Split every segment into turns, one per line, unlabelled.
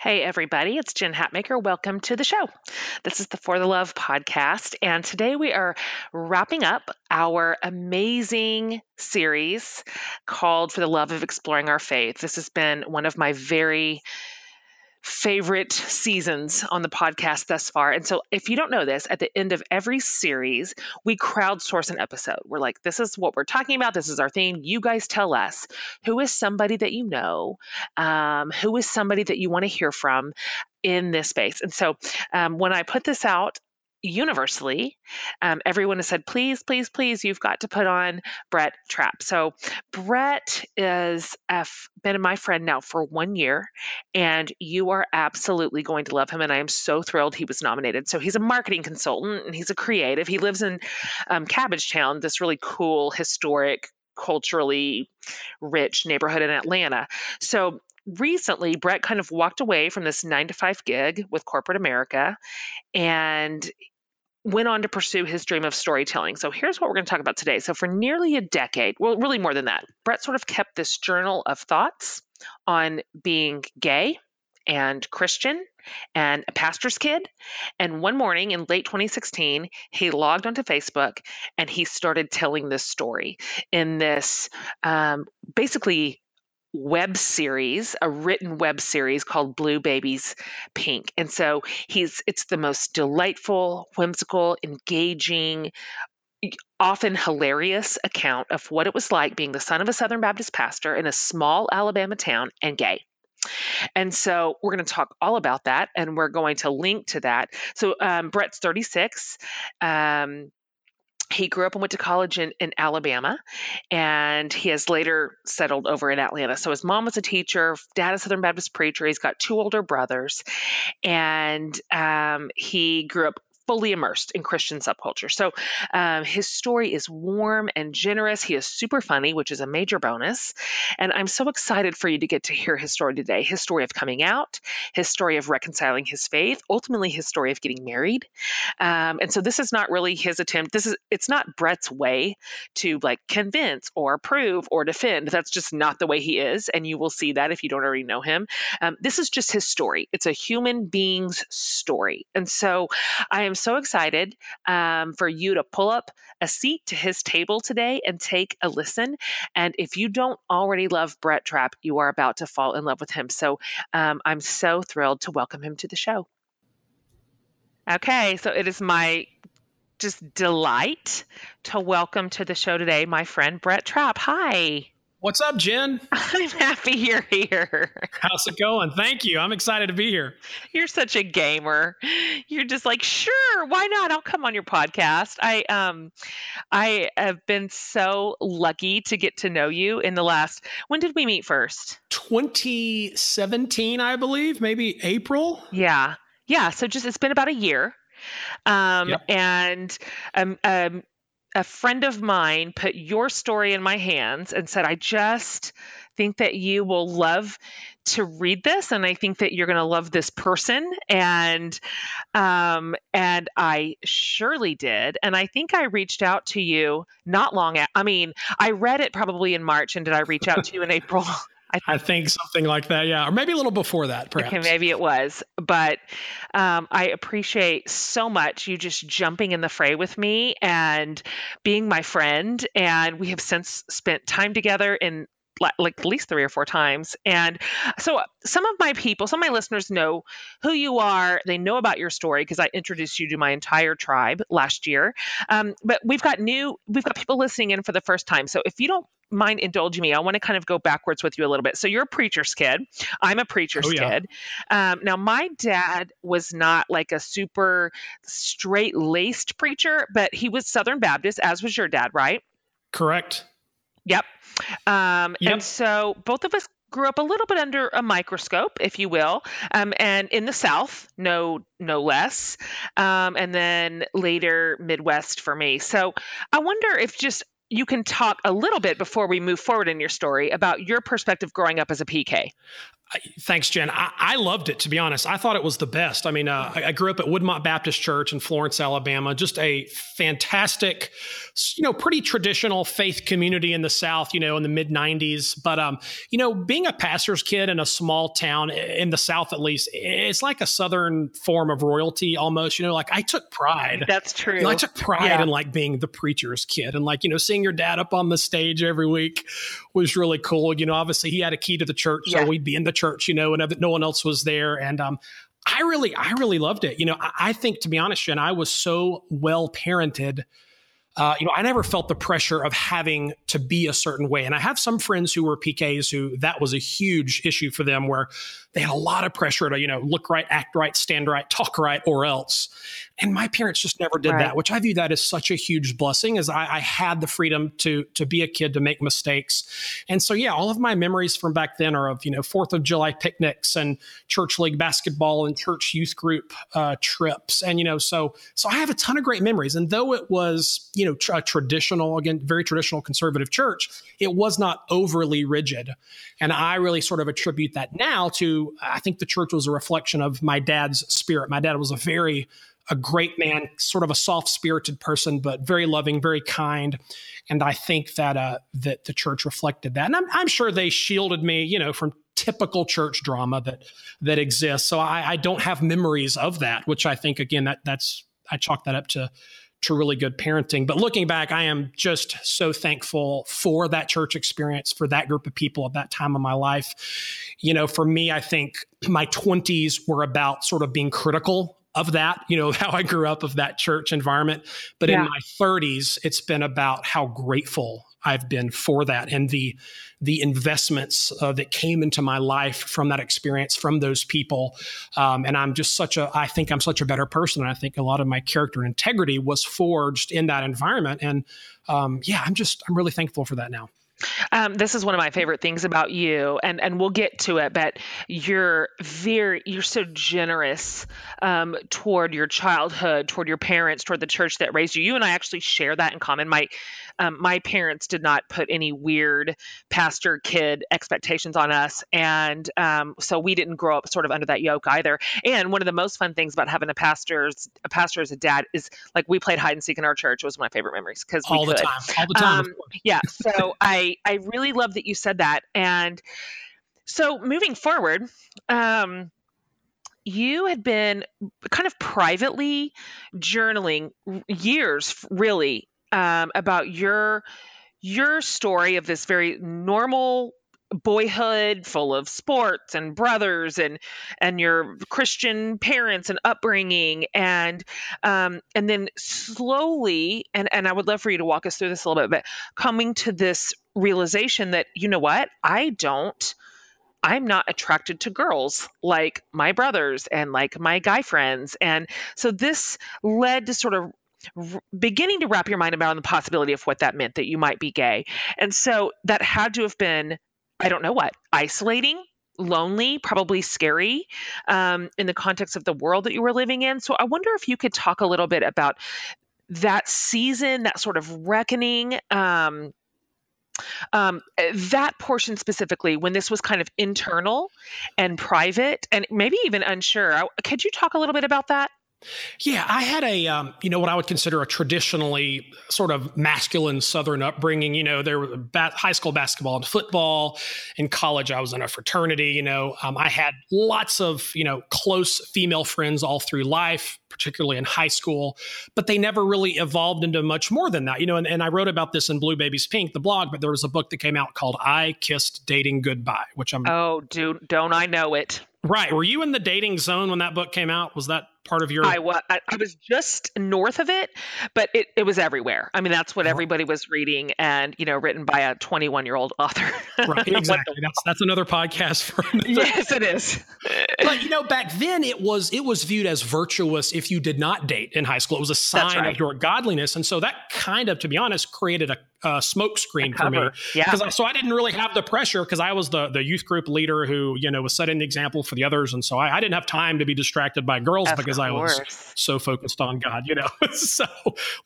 Hey, everybody, it's Jen Hatmaker. Welcome to the show. This is the For the Love podcast, and today we are wrapping up our amazing series called For the Love of Exploring Our Faith. This has been one of my very favorite seasons on the podcast thus far. And so, if you don't know this, at the end of every series, we crowdsource an episode. We're like, this is what we're talking about. This is our theme. You guys tell us who is somebody that you know, um, who is somebody that you want to hear from in this space. And so, um, when I put this out, universally, um, everyone has said, please, please, please, you've got to put on Brett Trapp. So Brett is been my friend now for one year, and you are absolutely going to love him. And I am so thrilled he was nominated. So he's a marketing consultant and he's a creative. He lives in um, Cabbagetown, this really cool, historic, culturally rich neighborhood in Atlanta. So recently Brett kind of walked away from this nine to five gig with corporate America and went on to pursue his dream of storytelling. So here's what we're going to talk about today. So for nearly a decade, well, really more than that, Brett sort of kept this journal of thoughts on being gay and Christian and a pastor's kid. And one morning in late 2016, he logged onto Facebook and he started telling this story in this um, basically web series, a written web series called Blue Babies Pink. And so he's it's the most delightful, whimsical, engaging, often hilarious account of what it was like being the son of a Southern Baptist pastor in a small Alabama town and gay. And so we're going to talk all about that, and we're going to link to that. So um, Brett's 36. Um, he grew up and went to college in, in Alabama, and he has later settled over in Atlanta. So his mom was a teacher, dad a Southern Baptist preacher. He's got two older brothers, and um, he grew up fully immersed in Christian subculture. So um, his story is warm and generous. He is super funny, which is a major bonus. And I'm so excited for you to get to hear his story today his story of coming out, his story of reconciling his faith, ultimately his story of getting married. Um, and so this is not really his attempt. This is, it's not Brett's way to like convince or prove or defend. That's just not the way he is. And you will see that if you don't already know him. Um, this is just his story. It's a human being's story. And so I am so excited um, for you to pull up a seat to his table today and take a listen. And if you don't already love Brett Trapp, you are about to fall in love with him. So um, I'm so thrilled to welcome him to the show. Okay, so it is my just delight to welcome to the show today my friend Brett Trapp. Hi.
What's up, Jen?
I'm happy you're here.
How's it going? Thank you. I'm excited to be here.
You're such a gamer. You're just like, sure, why not? I'll come on your podcast. I um I have been so lucky to get to know you in the last when did we meet first?
2017, I believe, maybe April.
Yeah. Yeah. So just it's been about a year. Um yep. and um um a friend of mine put your story in my hands and said, I just think that you will love to read this and I think that you're going to love this person. And um and I surely did. And I think I reached out to you not long I mean I read it probably in March and did I reach out to you in April
I, th- I, think something like that, yeah, or maybe a little before that, perhaps.
Okay, maybe it was, but um, I appreciate so much you just jumping in the fray with me and being my friend. And we have since spent time together in like at least three or four times. And so some of my people, some of my listeners know who you are. They know about your story because I introduced you to my entire tribe last year. Um, but we've got new, we've got people listening in for the first time. So if you don't mind indulging me, I want to kind of go backwards with you a little bit. So you're a preacher's kid. I'm a preacher's oh, yeah. kid. Um, now, my dad was not like a super straight laced preacher, but he was Southern Baptist, as was your dad, right?
Correct.
Yep. Um, yep. And so both of us grew up a little bit under a microscope, if you will, um, and in the South, no, no less, um, and then later Midwest for me. So I wonder if just you can talk a little bit before we move forward in your story about your perspective growing up as a PK.
Thanks, Jen. I, I, loved it, to be honest. I thought it was the best. I mean, uh, I, I, grew up at Woodmont Baptist Church in Florence, Alabama, just a fantastic, you know, pretty traditional faith community in the South, you know, in the mid 90s. But, um, you know, being a pastor's kid in a small town, in the South at least, it's like a Southern form of royalty almost, you know, like I took pride.
That's true.
You know, I took pride yeah. in like being the preacher's kid and like, you know, seeing your dad up on the stage every week was really cool. You know, obviously he had a key to the church, so yeah. we'd be in the church, you know, and no one else was there. And um, I really, I really loved it. You know, I, I think to be honest, Jen, I was so well parented uh, you know, I never felt the pressure of having to be a certain way. And I have some friends who were PKs who that was a huge issue for them where they had a lot of pressure to, you know, look right, act right, stand right, talk right, or else. And my parents just never did right. that, which I view that as such a huge blessing as I, I, had the freedom to to be a kid, to make mistakes. And so, yeah, all of my memories from back then are of, you know, 4th of July picnics and church league basketball and church youth group uh, trips. And, you know, so, so I have a ton of great memories. And though it was, you know, a traditional, again, very traditional conservative church, it was not overly rigid. And I really sort of attribute that now to, I think the church was a reflection of my dad's spirit. My dad was a very, a great man, sort of a soft spirited person, but very loving, very kind. And I think that, uh, that the church reflected that. And I'm, I'm sure they shielded me, you know, from typical church drama that that exists. So I, I, don't have memories of that, which I think again that that's I chalk that up to to really good parenting. But looking back, I am just so thankful for that church experience, for that group of people at that time of my life. You know, for me, I think my 20s were about sort of being critical of that, you know, how I grew up of that church environment. But yeah. in my 30s, it's been about how grateful I've been for that and the the investments uh, that came into my life from that experience from those people. Um, and I'm just such a I think I'm such a better person. And I think a lot of my character and integrity was forged in that environment. And um, yeah, I'm just I'm really thankful for that now.
Um, this is one of my favorite things about you, and and we'll get to it. But you're very you're so generous um, toward your childhood, toward your parents, toward the church that raised you. You and I actually share that in common. My um, my parents did not put any weird pastor kid expectations on us, and um, so we didn't grow up sort of under that yoke either. And one of the most fun things about having a pastor's a pastor as a dad is like we played hide and seek in our church. It was my favorite memories because
all the time, all the time. Um,
yeah, so I I really love that you said that. And so moving forward, um, you had been kind of privately journaling years, really, um, about your your story of this very normal boyhood full of sports and brothers and and your christian parents and upbringing and um and then slowly and and i would love for you to walk us through this a little bit but coming to this realization that you know what i don't I'm not attracted to girls like my brothers and like my guy friends. And so this led to sort of beginning to wrap your mind around the possibility of what that meant that you might be gay. And so that had to have been I don't know what, isolating, lonely, probably scary um, in the context of the world that you were living in. So I wonder if you could talk a little bit about that season, that sort of reckoning. Um, um, that portion specifically, when this was kind of internal and private and maybe even unsure, could you talk a little bit about that?
Yeah, I had a, um, you know, what I would consider a traditionally sort of masculine Southern upbringing. You know, there was high school basketball and football. In college, I was in a fraternity. You know, um, I had lots of, you know, close female friends all through life, particularly in high school, but they never really evolved into much more than that. You know, and, and I wrote about this in Blue Babies Pink, the blog, but there was a book that came out called I Kissed Dating Goodbye, which I'm.
Oh, dude, don't I know it?
Right. Were you in the dating zone when that book came out? Was that part of your
I was I, I was just north of it, but it, it was everywhere. I mean, that's what everybody was reading and, you know, written by a 21-year-old author.
right, exactly. that's that's another podcast for.
Yes, it is.
but you know, back then it was it was viewed as virtuous if you did not date in high school. It was a sign right. of your godliness. And so that kind of to be honest created a uh, smoke screen for me.
Yeah.
I, so I didn't really have the pressure because I was the the youth group leader who you know was setting the example for the others, and so I, I didn't have time to be distracted by girls
of
because
course.
I was so focused on God. You know, so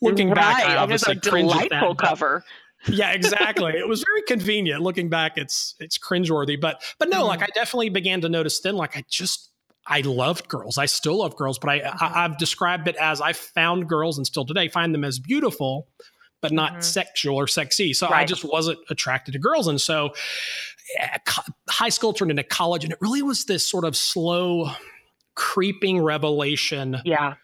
looking right. back, I obviously
a delightful cover.
Yeah, exactly. it was very convenient. Looking back, it's it's cringeworthy, but but no, mm. like I definitely began to notice then, like I just I loved girls. I still love girls, but I, I have mm-hmm. described it as I found girls and still today find them as beautiful, but not mm-hmm. sexual or sexy. So right. I just wasn't attracted to girls, and so eh, high school turned into college, and it really was this sort of slow, creeping revelation.
Yeah.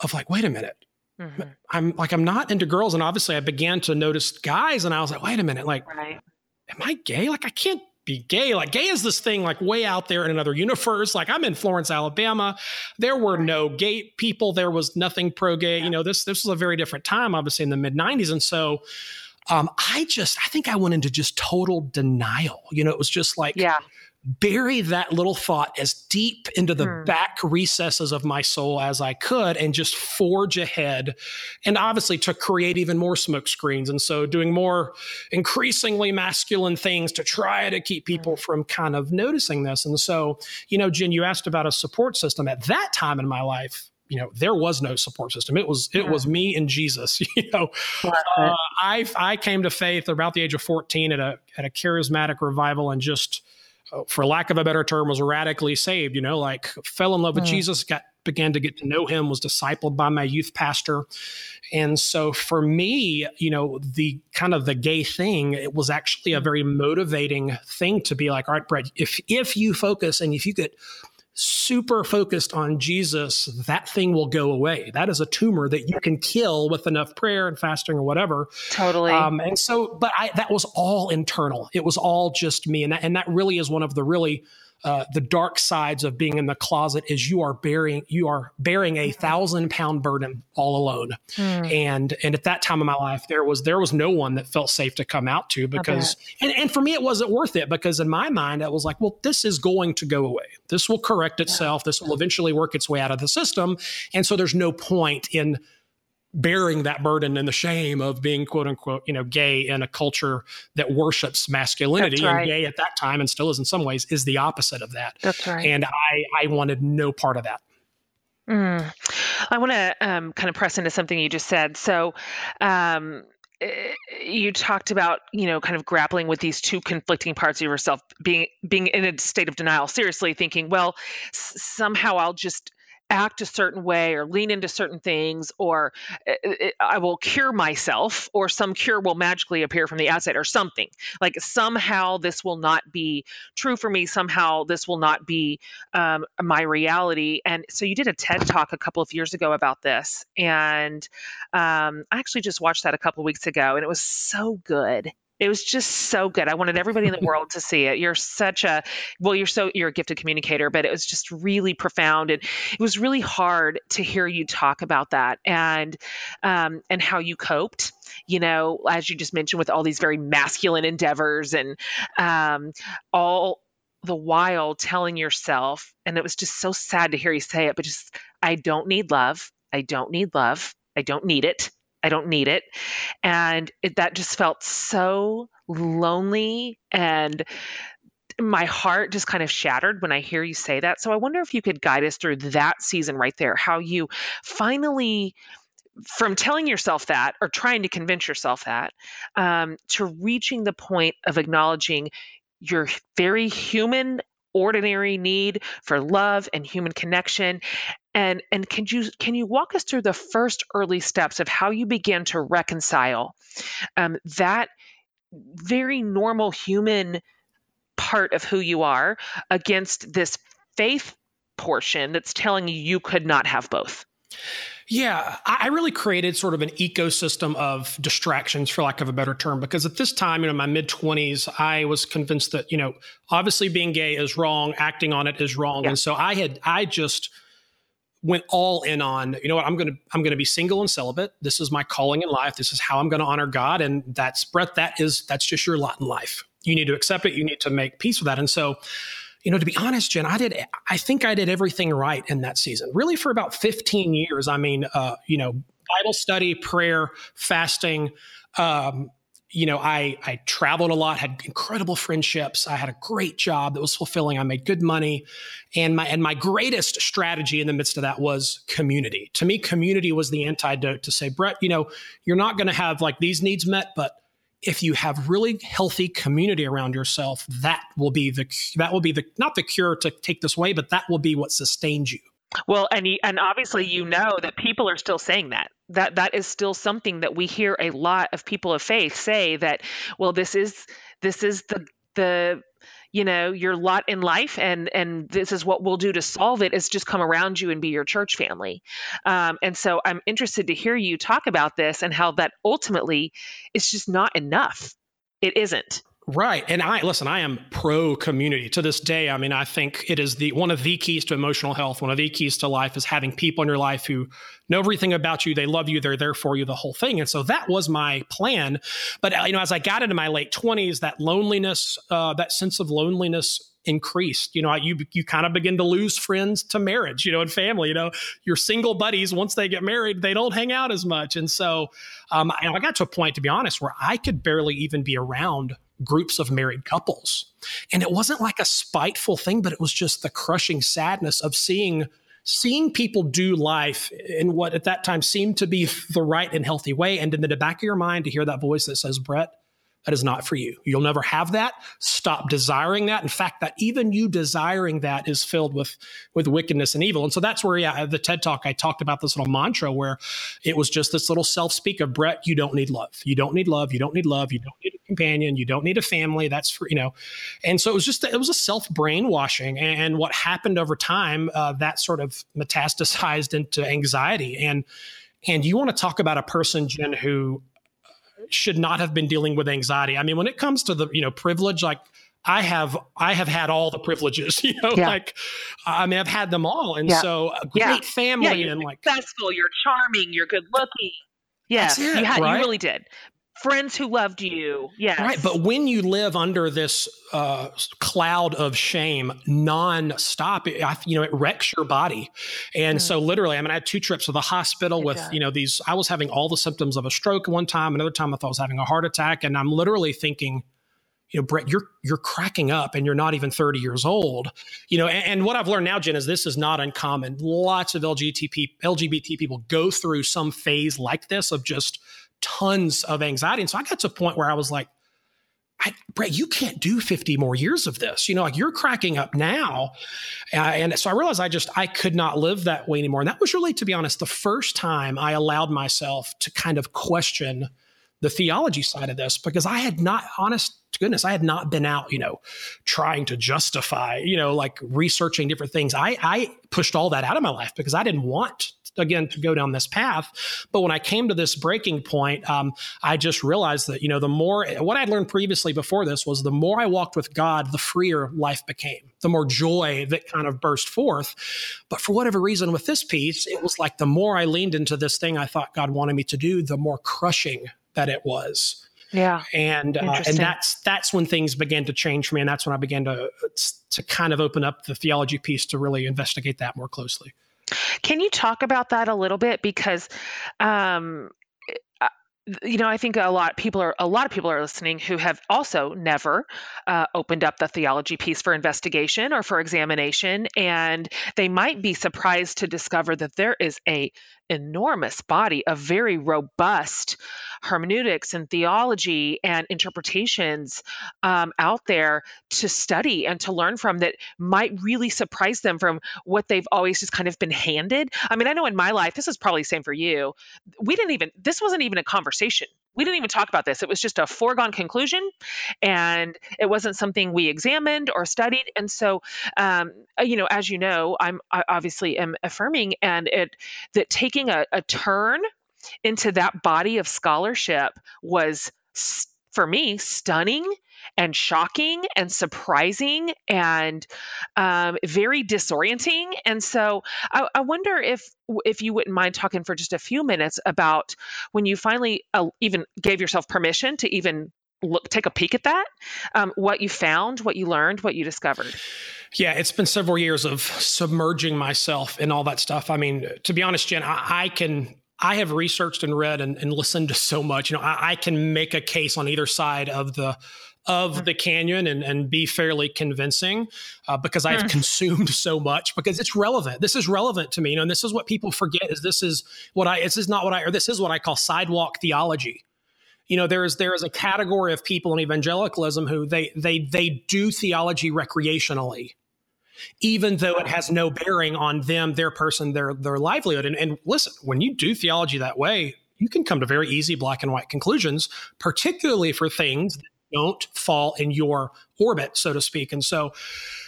Of like, wait a minute, Mm-hmm. I'm like, I'm not into girls. And obviously I began to notice guys and I was like, wait a minute, like, right. am I gay? Like, I can't be gay. Like, gay is this thing like way out there in another universe. Like, I'm in Florence, Alabama. There were no gay people. There was nothing pro gay. Yeah. You know, this, this was a very different time, obviously in the mid 90s. And so, um, I just, I think I went into just total denial. You know, it was just like,
yeah
bury that little thought as deep into the hmm. back recesses of my soul as I could and just forge ahead. And obviously to create even more smoke screens. And so doing more increasingly masculine things to try to keep people hmm. from kind of noticing this. And so, you know, Jen, you asked about a support system at that time in my life you know there was no support system it was it was me and jesus you know uh, i i came to faith about the age of 14 at a at a charismatic revival and just for lack of a better term, was radically saved. You know, like fell in love with mm. Jesus, got began to get to know him, was discipled by my youth pastor. And so for me, you know, the kind of the gay thing, it was actually a very motivating thing to be like, all right, Brett, if if you focus and if you get super focused on Jesus, that thing will go away. That is a tumor that you can kill with enough prayer and fasting or whatever.
Totally. Um,
and so, but I, that was all internal. It was all just me. And that, and that really is one of the really uh, the dark sides of being in the closet is you are bearing you are bearing a thousand pound burden all alone. Mm. and and at that time of my life there was there was no one that felt safe to come out to because and, and for me it wasn't worth it because in my mind I was like well this is going to go away. This will correct itself. Yeah. this will eventually work its way out of the system. And so there's no point in bearing that burden and the shame of being quote unquote you know gay in a culture that worships masculinity right. and gay at that time and still is in some ways is the opposite of that
that's right
and i i wanted no part of that
mm. i want to um, kind of press into something you just said so um, eh, you talked about you know kind of grappling with these two conflicting parts of yourself being being in a state of denial seriously thinking well s- somehow i'll just act a certain way or lean into certain things or eh, it, eh, I will cure myself or some cure will magically appear from the outside or something. Like somehow this will not be true for me. Somehow this will not be um, my reality. And so you did a TED talk a couple of years ago about this. And um, I actually just watched that a couple of weeks ago and it was so good. It was just so good. I wanted everybody in the world to see it. You're such a well, you're so you're a gifted communicator, but it was just really profound, and it was really hard to hear you talk about that and um, and how you coped. You know, as you just mentioned, with all these very masculine endeavors and um, all the while telling yourself, and it was just so sad to hear you say it, but just I don't need love. I don't need love. I don't need it. I don't need it. And it, that just felt so lonely and my heart just kind of shattered when I hear you say that. So I wonder if you could guide us through that season right there, how you finally from telling yourself that or trying to convince yourself that um, to reaching the point of acknowledging your very human ordinary need for love and human connection and and can you can you walk us through the first early steps of how you began to reconcile um, that very normal human part of who you are against this faith portion that's telling you you could not have both
yeah, I really created sort of an ecosystem of distractions, for lack of a better term, because at this time, you know, my mid 20s, I was convinced that, you know, obviously being gay is wrong, acting on it is wrong. Yeah. And so I had, I just, went all in on you know what i'm going to i'm going to be single and celibate. This is my calling in life. This is how i'm going to honor god. And that's brett that is that's just your lot in life. You need to accept it. You need to make peace with that. And so you know, to be honest, Jen, I did, I think I did everything right in that season, really for about 15 years. I mean, uh, you know, Bible study, prayer, fasting. Um, you know, I, I traveled a lot, had incredible friendships. I had a great job that was fulfilling. I made good money. And my, and my greatest strategy in the midst of that was community. To me, community was the antidote to say, Brett, you know, you're not going to have like these needs met, but if you have really healthy community around yourself, that will be the that will be the not the cure to take this away, but that will be what sustains you.
Well, and and obviously you know that people are still saying that. That that is still something that we hear a lot of people of faith say that well this is this is the the you know your lot in life and and this is what we'll do to solve it is just come around you and be your church family. Um, and so i'm interested to hear you talk about this and how that ultimately is just not enough. It isn't
Right. And I listen, I am pro community to this day. I mean, I think it is the one of the keys to emotional health, one of the keys to life is having people in your life who know everything about you. They love you. They're there for you, the whole thing. And so that was my plan. But, uh, you know, as I got into my late 20s, that loneliness, uh, that sense of loneliness increased. You know, you you kind of begin to lose friends to marriage, you know, and family. You know, your single buddies once they get married, they don't hang out as much, and so um, I, I got to a point, to be honest, where I could barely even be around groups of married couples. And it wasn't like a spiteful thing, but it was just the crushing sadness of seeing seeing people do life in what at that time seemed to be the right and healthy way and in the back of your mind to hear that voice that says, "Brett, that is not for you. You'll never have that. Stop desiring that. In fact, that even you desiring that is filled with with wickedness and evil. And so that's where, yeah, the TED Talk I talked about this little mantra where it was just this little self speak of Brett. You don't need love. You don't need love. You don't need love. You don't need a companion. You don't need a family. That's for you know. And so it was just it was a self brainwashing. And what happened over time, uh, that sort of metastasized into anxiety and. And you want to talk about a person, Jen, who should not have been dealing with anxiety. I mean, when it comes to the, you know, privilege, like I have, I have had all the privileges, you know, yeah. like, I mean, I've had them all. And yeah. so uh, a great yeah. family and like
successful, you're charming, you're good looking. Yes, it, you, had, right? you really did friends who loved you. Yes.
Right. But when you live under this uh, cloud of shame nonstop, it, I, you know, it wrecks your body. And mm. so literally, I mean, I had two trips to the hospital it with, does. you know, these, I was having all the symptoms of a stroke one time. Another time I thought I was having a heart attack. And I'm literally thinking, you know, Brett, you're you're cracking up, and you're not even 30 years old. You know, and, and, what I've learned now, Jen, is this is not uncommon. Lots of LGBT LGBT people go through some phase like this of just tons of anxiety. And so I got to a point where I was like, I, Brett, you can't do 50 more years of this. You know, like you're cracking up now. Uh, and so I realized I just, I could not live that way anymore. And that was really, to be honest, the first time I allowed myself to kind of question the theology side of this because I had not, honest goodness, I had not been out, you know, trying to justify, you know, like researching different things. I, I pushed all that out of my life because I didn't want again to go down this path. But when I came to this breaking point, um, I just realized that you know the more what I'd learned previously before this was the more I walked with God, the freer life became, the more joy that kind of burst forth. But for whatever reason, with this piece, it was like the more I leaned into this thing I thought God wanted me to do, the more crushing that it was.
Yeah,
and uh, and that's that's when things began to change for me, and that's when I began to to kind of open up the theology piece to really investigate that more closely.
Can you talk about that a little bit? Because, um, you know, I think a lot of people are a lot of people are listening who have also never uh, opened up the theology piece for investigation or for examination, and they might be surprised to discover that there is a enormous body of very robust hermeneutics and theology and interpretations um, out there to study and to learn from that might really surprise them from what they've always just kind of been handed. I mean, I know in my life, this is probably the same for you. We didn't even, this wasn't even a conversation we didn't even talk about this. It was just a foregone conclusion, and it wasn't something we examined or studied. And so, um, uh, you know, as you know, I'm I obviously am affirming, and it that taking a, a turn into that body of scholarship was for me stunning and shocking and surprising and um, very disorienting. And so I, I, wonder if if you wouldn't mind talking for just a few minutes about when you finally uh, even gave yourself permission to even look take a peek at that um, what you found what you learned what you discovered
yeah it's been several years of submerging myself in all that stuff i mean to be honest jen i, I can I have researched and read and, and, listened to so much. You know, I, I, can make a case on either side of the of mm. the canyon and, and be fairly convincing uh, because I've mm. consumed so much because it's relevant. This is relevant to me. You know, and this is what people forget is this is what I this is not what I or this is what I call sidewalk theology. You know, there is there is a category of people in evangelicalism who they they they do theology recreationally, even though it has no bearing on them, their person, their their livelihood. And, and listen, when you do theology that way, you can come to very easy black and white conclusions, particularly for things that don't fall in your orbit, so to speak. And so,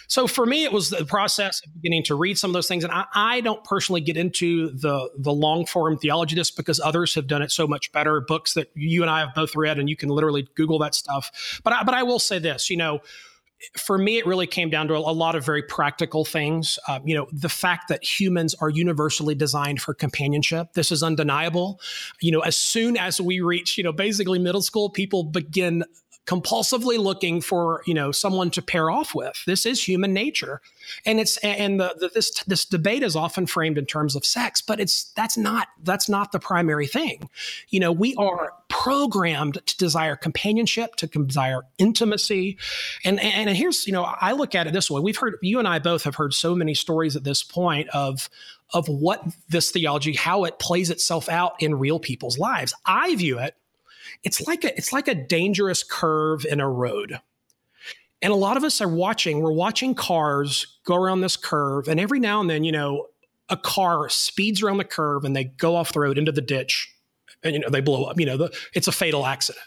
so for me, it was the process of beginning to read some of those things. And I, I don't personally get into the the long form theology this because others have done it so much better. Books that you and I have both read, and you can literally Google that stuff. But I, but I will say this, you know for me, it really came down to a, lot of very practical things. Um, you know, the fact that humans are universally designed for companionship. This is undeniable. You know, as soon as we reach, you know, basically middle school, people begin compulsively looking for you know someone to pair off with. This is human nature. And it's and the, the, this this debate is often framed in terms of sex but it's that's not that's not the primary thing. You know we are programmed to desire companionship to desire intimacy. And and here's you know i look at it this way. We've heard you and i both have heard so many stories at this point of of what this theology how it plays itself out in real people's lives. I view it it's like a it's like a dangerous curve in a road. And a lot of us are watching, we're watching cars go around this curve, and every now and then, you know, a car speeds around the curve and they go off the road into the ditch and you know they blow up. You know, the, it's a fatal accident.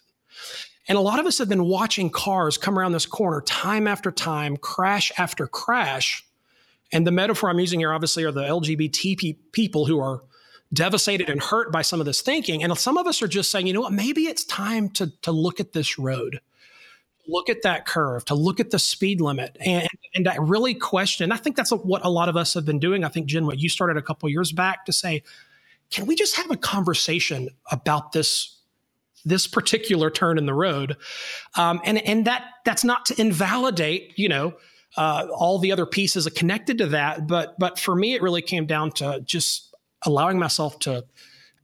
And a lot of us have been watching cars come around this corner time after time, crash after crash. And the metaphor I'm using here, obviously, are the LGBT pe- people who are devastated and hurt by some of this thinking. And some of us are just saying, you know what, maybe it's time to, to look at this road, look at that curve, to look at the speed limit and, and I really question. I think that's what a lot of us have been doing. I think, Jen, what you started a couple years back to say, can we just have a conversation about this this particular turn in the road um, and and that that's not to invalidate you know uh, all the other pieces connected to that but but for me it really came down to just allowing myself to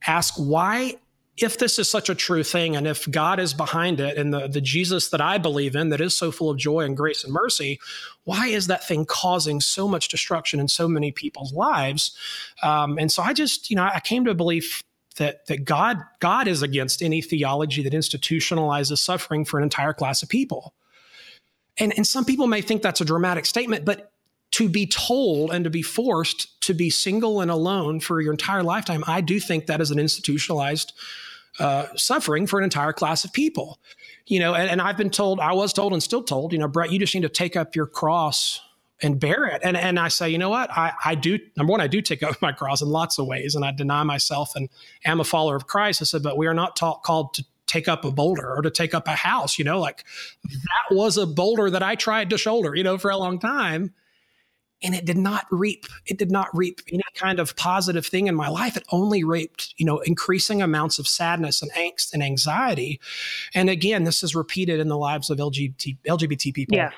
ask why if this is such a true thing and if God is behind it and the, the Jesus that I believe in that is so full of joy and grace and mercy, why is that thing causing so much destruction in so many people's lives? Um, and so I just, you know, I came to a belief that that God God is against any theology that institutionalizes suffering for an entire class of people. And, and some people may think that's a dramatic statement, but to be told and to be forced to be single and alone for your entire lifetime, I do think that is an institutionalized uh, suffering for an entire class of people. You know, and, and I've been told, I was told and still told, you know, Brett, you just need to take up your cross and bear it. And and I say, you know what? I, I do number one, I do take up my cross in lots of ways, and I deny myself and am a follower of Christ. I said, but we are not taught, called to take up a boulder or to take up a house. You know, like that was a boulder that I tried to shoulder, you know, for a long time and it did not reap it did not reap any kind of positive thing in my life. It only reaped you know increasing amounts of sadness and angst and anxiety. And again this is repeated in the lives of lgbt lgbt people. Yeah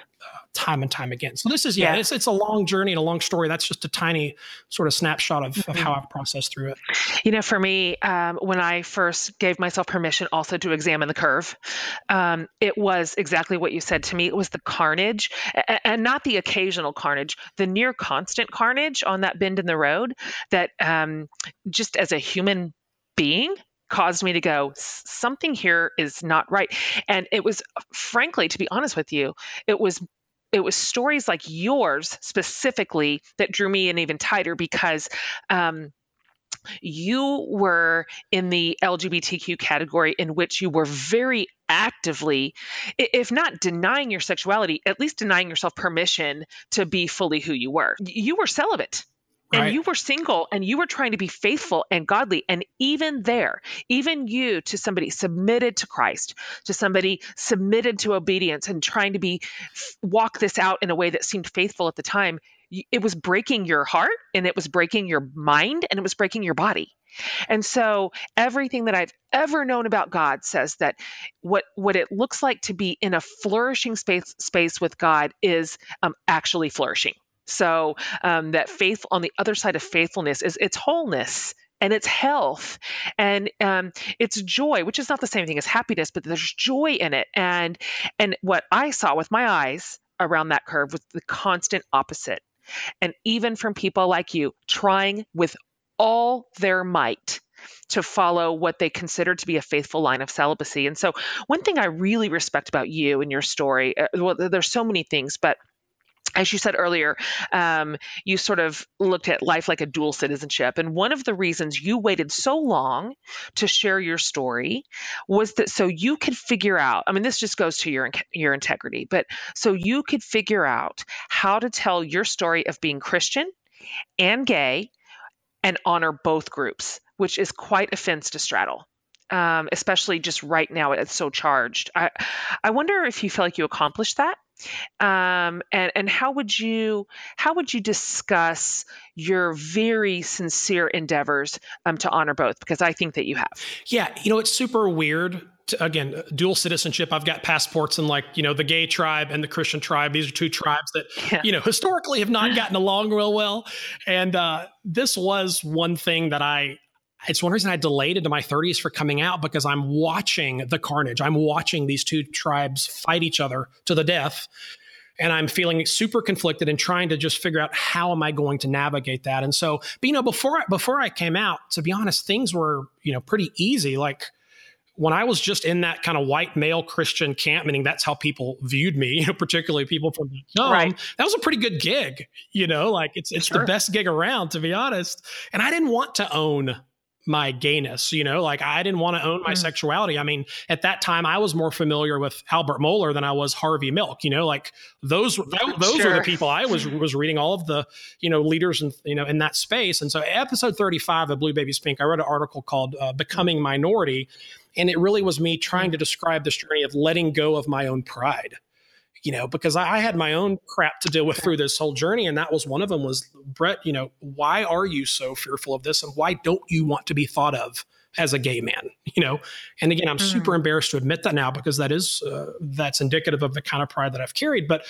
time and time again. So this is yeah, yeah, It's, it's a long journey and a long story. That's just a tiny sort of snapshot of, mm-hmm. of how I've processed through it.
You know, for me, um, when I first gave myself permission also to examine the curve, um, it was exactly what you said to me. It was the carnage, and not the occasional carnage, the near constant carnage on that bend in the road. That um, just as a human being caused me to go something here is not right and it was frankly to be honest with you it was it was stories like yours specifically that drew me in even tighter because um, you were in the LGBTQ category in which you were very actively, if not denying your sexuality, at least denying yourself permission to be fully who you were. You were celibate and right. you were single and you were trying to be faithful and godly and even there even you to somebody submitted to christ to somebody submitted to obedience and trying to be walk this out in a way that seemed faithful at the time it was breaking your heart and it was breaking your mind and it was breaking your body and so everything that I've ever known about God says that what what it looks like to be in a flourishing space space with God is um, actually flourishing. So um, that faith on the other side of faithfulness is its wholeness and it's health and um, it's joy which is not the same thing as happiness but there's joy in it and and what i saw with my eyes around that curve was the constant opposite and even from people like you trying with all their might to follow what they consider to be a faithful line of celibacy. And so, one thing I really respect about you and your story, uh, well, there's so many things, but as you said earlier, um, you sort of looked at life like a dual citizenship. And one of the reasons you waited so long to share your story was that so you could figure out, I mean, this just goes to your, your integrity, but so you could figure out how to tell your story of being Christian and gay and honor both groups, which is quite a fence to straddle. Um, especially just right now, it's so charged. I, I wonder if you feel like you accomplished that um, and and how would you how would you discuss your very sincere endeavors um, to honor both? Because I think that you have.
Yeah, you know it's super weird. To, again, dual citizenship. I've got passports in like you know the gay tribe and the Christian tribe. These are two tribes that yeah. you know historically have not gotten along real well, and uh, this was one thing that I it's one reason I delayed into my 30s for coming out because I'm watching the carnage. I'm watching these two tribes fight each other to the death. And I'm feeling super conflicted and trying to just figure out how am I going to navigate that. And so, but you know, before I, before I came out, to be honest, things were you know pretty easy. Like when I was just in that kind of white male Christian camp, meaning that's how people viewed me, you know, particularly people from home, right. that was a pretty good gig, you know, like it's it's sure. the best gig around, to be honest. And I didn't want to own my gayness, you know, like I didn't want to own my mm. sexuality. I mean, at that time I was more familiar with Albert Mohler than I was Harvey Milk, you know, like those those sure. were the people I was was reading all of the, you know, leaders and you know in that space. And so episode 35 of Blue Babies Pink, I read an article called uh, Becoming Minority and it really was me trying to describe this journey of letting go of my own pride you know, because I, I, had my own crap to deal with through this whole journey. And that was one of them was Brett, you know, why are you so fearful of this? And why don't you want to be thought of as a gay man, you know? And again, I'm mm-hmm. super embarrassed to admit that now because that is, uh, that's indicative of the kind of pride that I've carried. But,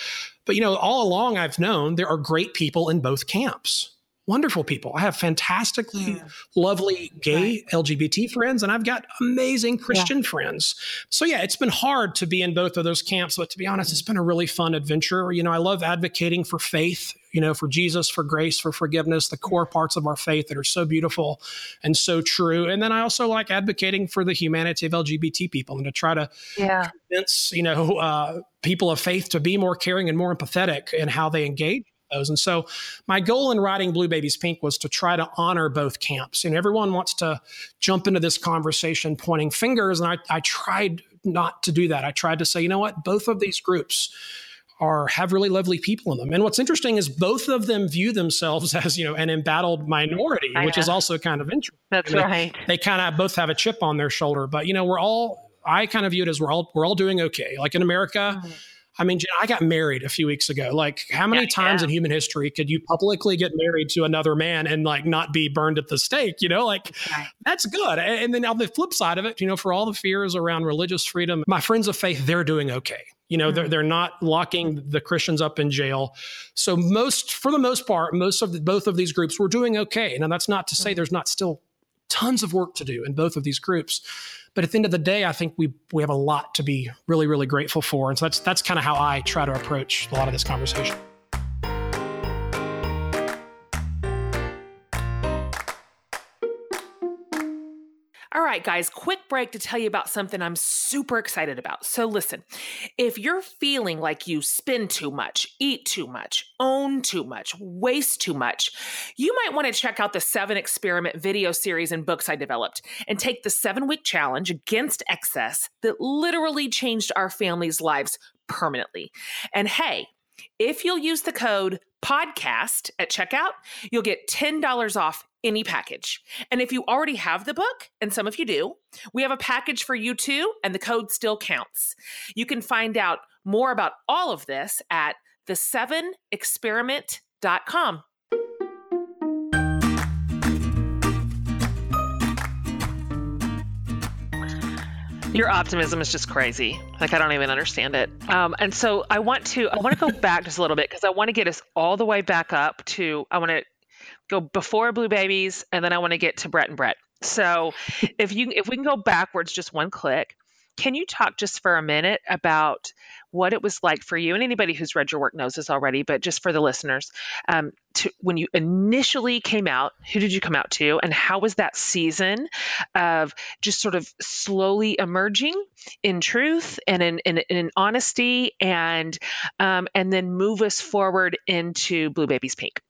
but, you know, all along I've known there are great people in both camps wonderful people. I have fantastically yeah. lovely gay right. LGBT friends, and I've got amazing Christian yeah. friends. So, yeah, it's been hard to be in both of those camps, but to be honest, mm-hmm. it's been a really fun adventure. You know, I love advocating for faith, you know, for Jesus, for grace, for forgiveness, the core parts of our faith that are so beautiful and so true. And then I also like advocating for the humanity of LGBT people and to try to yeah. convince, you know, uh, people of faith to be more caring and more empathetic in how they engage those. And so my goal in writing Blue Babies Pink was to try to honor both camps. And everyone wants to jump into this conversation pointing fingers. And I, I tried not to do that. I tried to say, you know what, both of these groups are have really lovely people in them. And what's interesting is both of them view themselves as, you know, an embattled minority, which is also kind of interesting.
That's they, right.
They kind of both have a chip on their shoulder. But, you know, we're all I kind of view it as we're all we're all doing okay. Like in America, mm-hmm I mean, I got married a few weeks ago. Like, how many yeah, times yeah. in human history could you publicly get married to another man and like not be burned at the stake? You know, like right. that's good. And then on the flip side of it, you know, for all the fears around religious freedom, my friends of faith, they're doing okay. You know, mm-hmm. they're, they're not locking the Christians up in jail. So most, for the most part, most of the, both of these groups were doing okay. Now that's not to say mm-hmm. there's not still tons of work to do in both of these groups. But at the end of the day, I think we we have a lot to be really, really grateful for. And so that's that's kind of how I try to approach a lot of this conversation.
Right, guys, quick break to tell you about something I'm super excited about. So, listen, if you're feeling like you spend too much, eat too much, own too much, waste too much, you might want to check out the seven experiment video series and books I developed and take the seven week challenge against excess that literally changed our family's lives permanently. And hey, if you'll use the code podcast at checkout, you'll get $10 off any package. And if you already have the book, and some of you do, we have a package for you too, and the code still counts. You can find out more about all of this at the7experiment.com. Your optimism is just crazy. Like I don't even understand it. Um, and so I want to I want to go back just a little bit because I want to get us all the way back up to I want to go before Blue Babies, and then I want to get to Brett and Brett. So if you if we can go backwards just one click, can you talk just for a minute about what it was like for you, and anybody who's read your work knows this already, but just for the listeners, um, to, when you initially came out, who did you come out to, and how was that season of just sort of slowly emerging in truth and in, in, in honesty, and um, and then move us forward into Blue Babies Pink?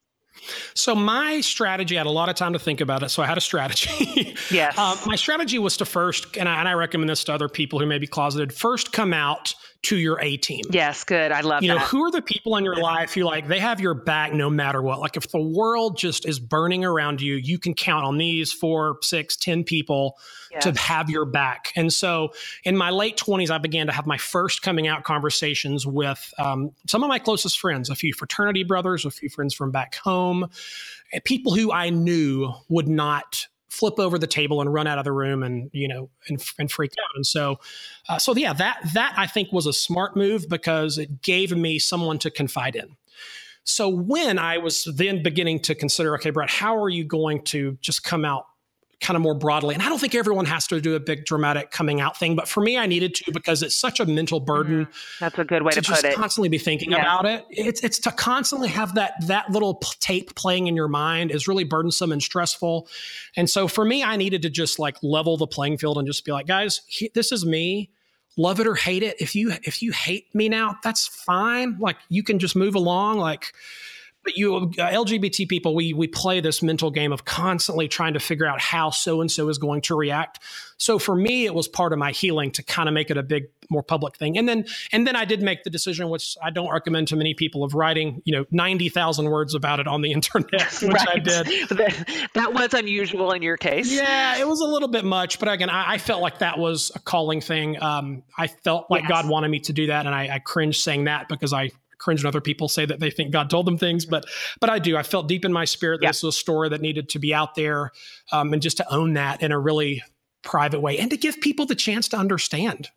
So my strategy, I had a lot of time to think about it. So I had a strategy.
Yes.
um, my strategy was to first, and I, and I recommend this to other people who may be closeted, first come out to your A team.
Yes, good. I love
you
that.
know, who are the people in your life who like they have your back no matter what? Like if the world just is burning around you, you can count on these four, six, ten people yes. to have your back. And so in my late 20s, I began to have my first coming out conversations with um, some of my closest friends, a few fraternity brothers, a few friends from back home, people who I knew would not flip over the table and run out of the room and you know and, and freak out. And so uh, so yeah that that i think was a smart move because it gave me someone to confide in. So when i was then beginning to consider okay brett how are you going to just come out kind of more broadly. And I don't think everyone has to do a big dramatic coming out thing, but for me, I needed to because it's such a mental burden. Mm,
that's a good way to,
to put
it.
Constantly be thinking yeah. about it. It's it's to constantly have that that little tape playing in your mind is really burdensome and stressful. And so for me, I needed to just like level the playing field and just be like, guys, he, this is me. Love it or hate it. If you if you hate me now, that's fine. Like you can just move along. Like but you uh, LGBT people, we we play this mental game of constantly trying to figure out how so and so is going to react. So for me, it was part of my healing to kind of make it a big, more public thing. And then and then I did make the decision, which I don't recommend to many people, of writing you know ninety thousand words about it on the internet, which right. I did.
that was unusual in your case.
Yeah, it was a little bit much, but again, I, I felt like that was a calling thing. Um, I felt like yes. God wanted me to do that, and I, I cringed saying that because I cringe when other people say that they think God told them things, but but I do. I felt deep in my spirit that yeah. this was a story that needed to be out there, um, and just to own that in a really private way, and to give people the chance to understand.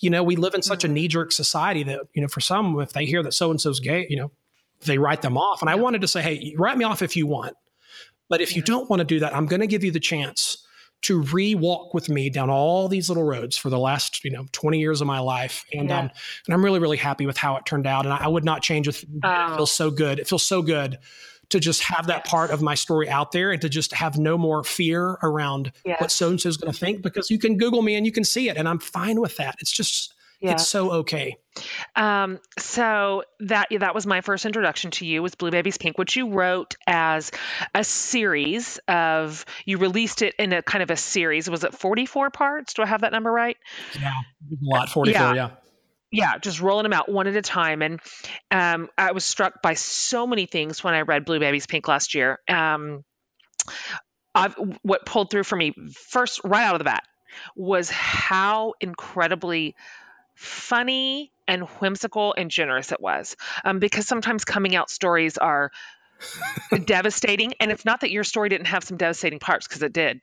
You know, we live in such a mm-hmm. knee jerk society that you know, for some, if they hear that so and so's gay, you know, they write them off. And I wanted to say, hey, write me off if you want, but if you don't want to do that, I'm going to give you the chance to re-walk with me down all these little roads for the last you know 20 years of my life and yeah. um and i'm really really happy with how it turned out and i, I would not change it oh. it feels so good it feels so good to just have that part of my story out there and to just have no more fear around yes. what so and so is going to think because you can google me and you can see it and i'm fine with that it's just yeah. it's so okay
um, so that that was my first introduction to you was Blue Babies Pink, which you wrote as a series of you released it in a kind of a series. Was it 44 parts? Do I have that number right?
Yeah, a lot, 44, yeah. yeah.
Yeah, just rolling them out one at a time. And um, I was struck by so many things when I read Blue Babies Pink last year. Um, I've, what pulled through for me first, right out of the bat, was how incredibly funny and whimsical and generous it was. Um, because sometimes coming out stories are devastating. And it's not that your story didn't have some devastating parts, because it did.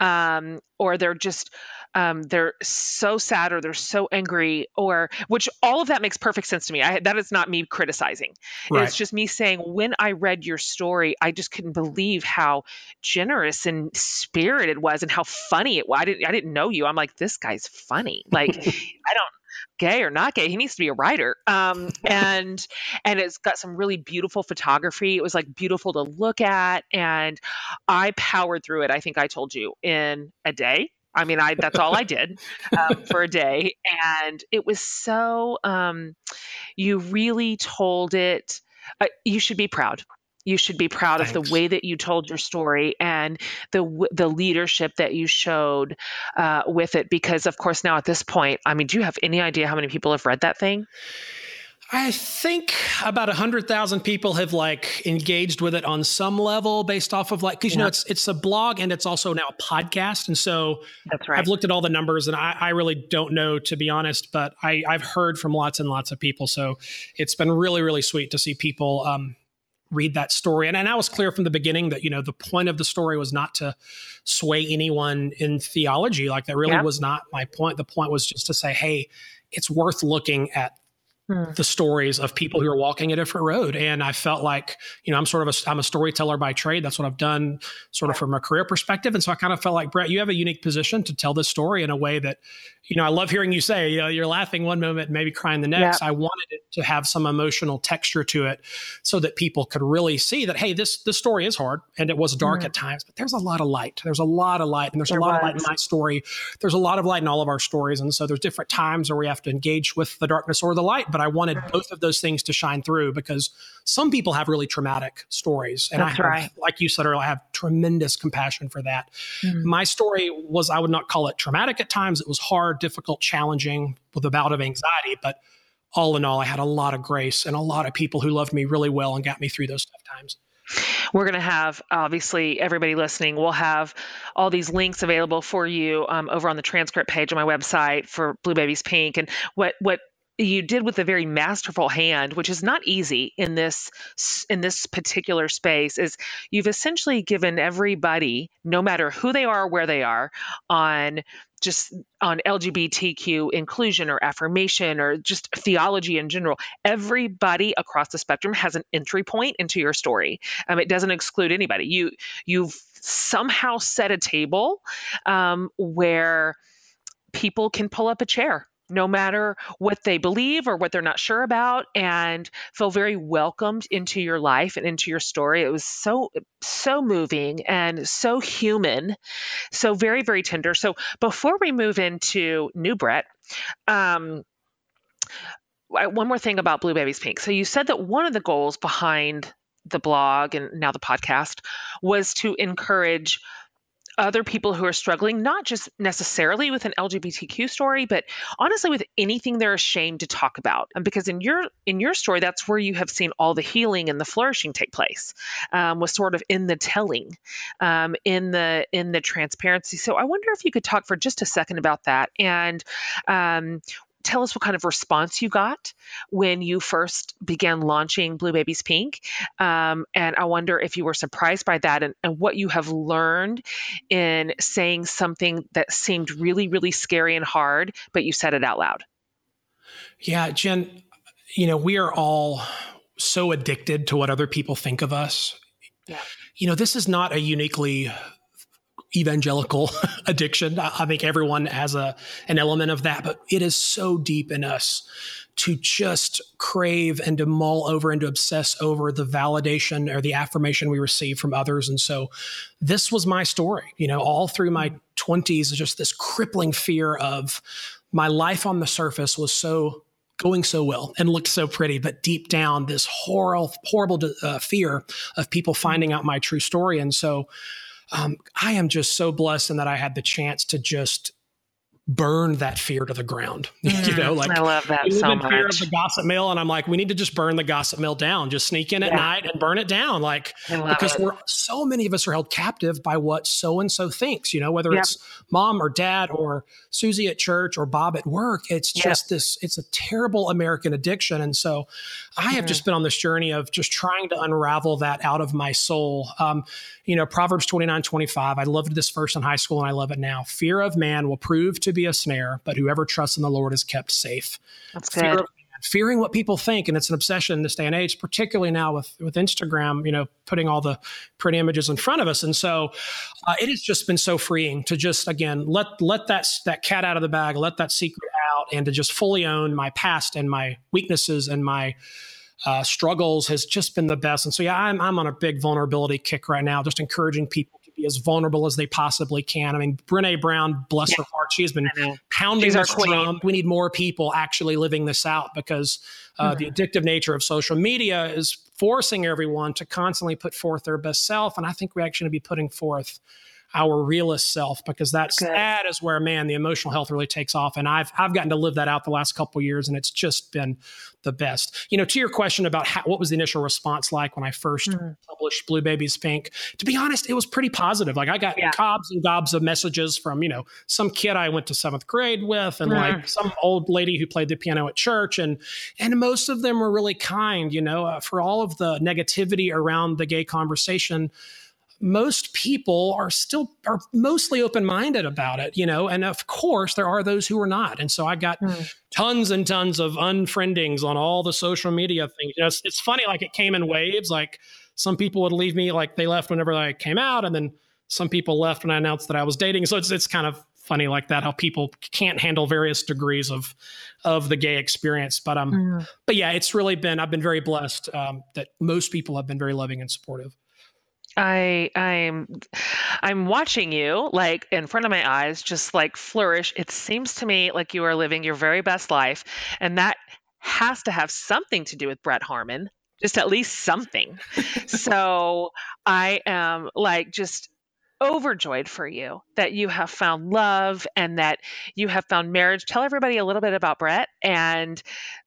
Um, or they're just um, they're so sad or they're so angry or which all of that makes perfect sense to me I, that is not me criticizing right. it's just me saying when i read your story i just couldn't believe how generous and spirited it was and how funny it was i didn't, I didn't know you i'm like this guy's funny like i don't gay or not gay he needs to be a writer um, and and it's got some really beautiful photography it was like beautiful to look at and i powered through it i think i told you in a day I mean, I that's all I did um, for a day, and it was so. Um, you really told it. Uh, you should be proud. You should be proud Thanks. of the way that you told your story and the the leadership that you showed uh, with it. Because, of course, now at this point, I mean, do you have any idea how many people have read that thing?
I think about a hundred thousand people have like engaged with it on some level based off of like because you yeah. know it's it's a blog and it's also now a podcast and so
that's right.
I've looked at all the numbers and I, I really don't know to be honest, but I I've heard from lots and lots of people, so it's been really really sweet to see people um, read that story and and I was clear from the beginning that you know the point of the story was not to sway anyone in theology like that really yeah. was not my point. The point was just to say hey, it's worth looking at hmm. the stories of people who are walking a different road. And I felt like, you know, I'm sort of a, I'm a storyteller by trade. That's what I've done sort of from a career perspective. And so I kind of felt like, Brett, you have a unique position to tell this story in a way that, you know, I love hearing you say, you know, you're laughing one moment, maybe crying the next. Yeah. I wanted it to have some emotional texture to it so that people could really see that, hey, this, this story is hard and it was dark mm. at times, but there's a lot of light. There's a lot of light and there's there a lot was. of light in my story. There's a lot of light in all of our stories. And so there's different times where we have to engage with the darkness or the light, but I wanted both of those things to shine through because some people have really traumatic stories. And That's I have, right. like you said earlier, I have tremendous compassion for that. Mm. My story was, I would not call it traumatic at times. It was hard, difficult, challenging with a bout of anxiety, but all in all, I had a lot of grace and a lot of people who loved me really well and got me through those tough times.
We're going to have, obviously, everybody listening, we'll have all these links available for you um, over on the transcript page on my website for Blue Babies Pink. And what, what you did with a very masterful hand which is not easy in this in this particular space is you've essentially given everybody no matter who they are where they are on just on LGBTQ inclusion or affirmation or just theology in general, everybody across the spectrum has an entry point into your story. Um, it doesn't exclude anybody. You you've somehow set a table um, where people can pull up a chair no matter what they believe or what they're not sure about and feel very welcomed into your life and into your story. It was so so moving and so human so very very tender. So before we move into new brett um, one more thing about blue babies pink. So you said that one of the goals behind the blog and now the podcast was to encourage other people who are struggling, not just necessarily with an LGBTQ story, but honestly with anything they're ashamed to talk about. And because in your in your story, that's where you have seen all the healing and the flourishing take place, um, was sort of in the telling, um, in the in the transparency. So I wonder if you could talk for just a second about that and um, tell us what kind of response you got when you first began launching Blue Babies Pink. Um, and I wonder if you were surprised by that and, and what you have learned in saying something that seemed really, really scary and hard, but you said it out loud.
Yeah, Jen, you know, we are all so addicted to what other people think of us. Yeah. You know, this is not a uniquely evangelical addiction. I think everyone has a an element of that, but it is so deep in us to just crave and to mull over and to obsess over the validation or the affirmation we receive from others. And so this was my story, you know, all through my 20s, just this crippling fear of my life on the surface was so going so well and looked so pretty, but deep down, this horrible, horrible uh, fear of people finding out my true story. And so um, I am just so blessed in that I had the chance to just burn that fear to the ground.
Mm, you know, like I love that so much. Fear
of the gossip mill, and I'm like, we need to just burn the gossip mill down. Just sneak in at night and burn it down, like because it. we're so many of us are held captive by what so and so thinks. You know, whether yep. it's mom or dad or Susie at church or Bob at work. It's yep. just this. It's a terrible American addiction, and so I have mm. just been on this journey of just trying to unravel that out of my soul. Um, you know, Proverbs 29, 25. I loved this verse in high school, and I love it now. Fear of man will prove to be a snare, but whoever trusts in the Lord is kept safe.
That's good. Fear
fearing what people think and it's an obsession in this day and age particularly now with with instagram you know putting all the pretty images in front of us and so uh, it has just been so freeing to just again let let that that cat out of the bag let that secret out and to just fully own my past and my weaknesses and my uh, struggles has just been the best and so yeah I'm, I'm on a big vulnerability kick right now just encouraging people be as vulnerable as they possibly can. I mean, Brene Brown, bless yeah. her heart, she has been pounding this drum. We need more people actually living this out because uh, mm-hmm. the addictive nature of social media is forcing everyone to constantly put forth their best self. And I think we actually be putting forth our realist self because that's Good. that is where man the emotional health really takes off and I've I've gotten to live that out the last couple years and it's just been the best. You know, to your question about how, what was the initial response like when I 1st mm-hmm. published Blue Babies Pink, to be honest, it was pretty positive. Like I got yeah. gobs and gobs of messages from, you know, some kid I went to seventh grade with and mm-hmm. like some old lady who played the piano at church. And, and most of them were really kind, you know, uh, for all of the negativity around the gay conversation most people are still are mostly open-minded about it you know and of course there are those who are not. And so i got mm. tons and tons of unfriendings on all the social media things. You know, it's, it's, funny like it came in waves. Like some people would leave me like they left whenever i came out and then some people left when i announced that i was dating. So it's, it's kind of funny like that how people can't handle various degrees of of the gay experience. But um mm. but yeah it's really been i've been very blessed um, that most people have been very loving and supportive
I I'm I'm watching you like in front of my eyes just like flourish. It seems to me like you are living your very best life and that has to have something to do with Brett Harmon. Just at least something. so I am like just overjoyed for you that you have found love and that you have found marriage. Tell everybody a little bit about Brett and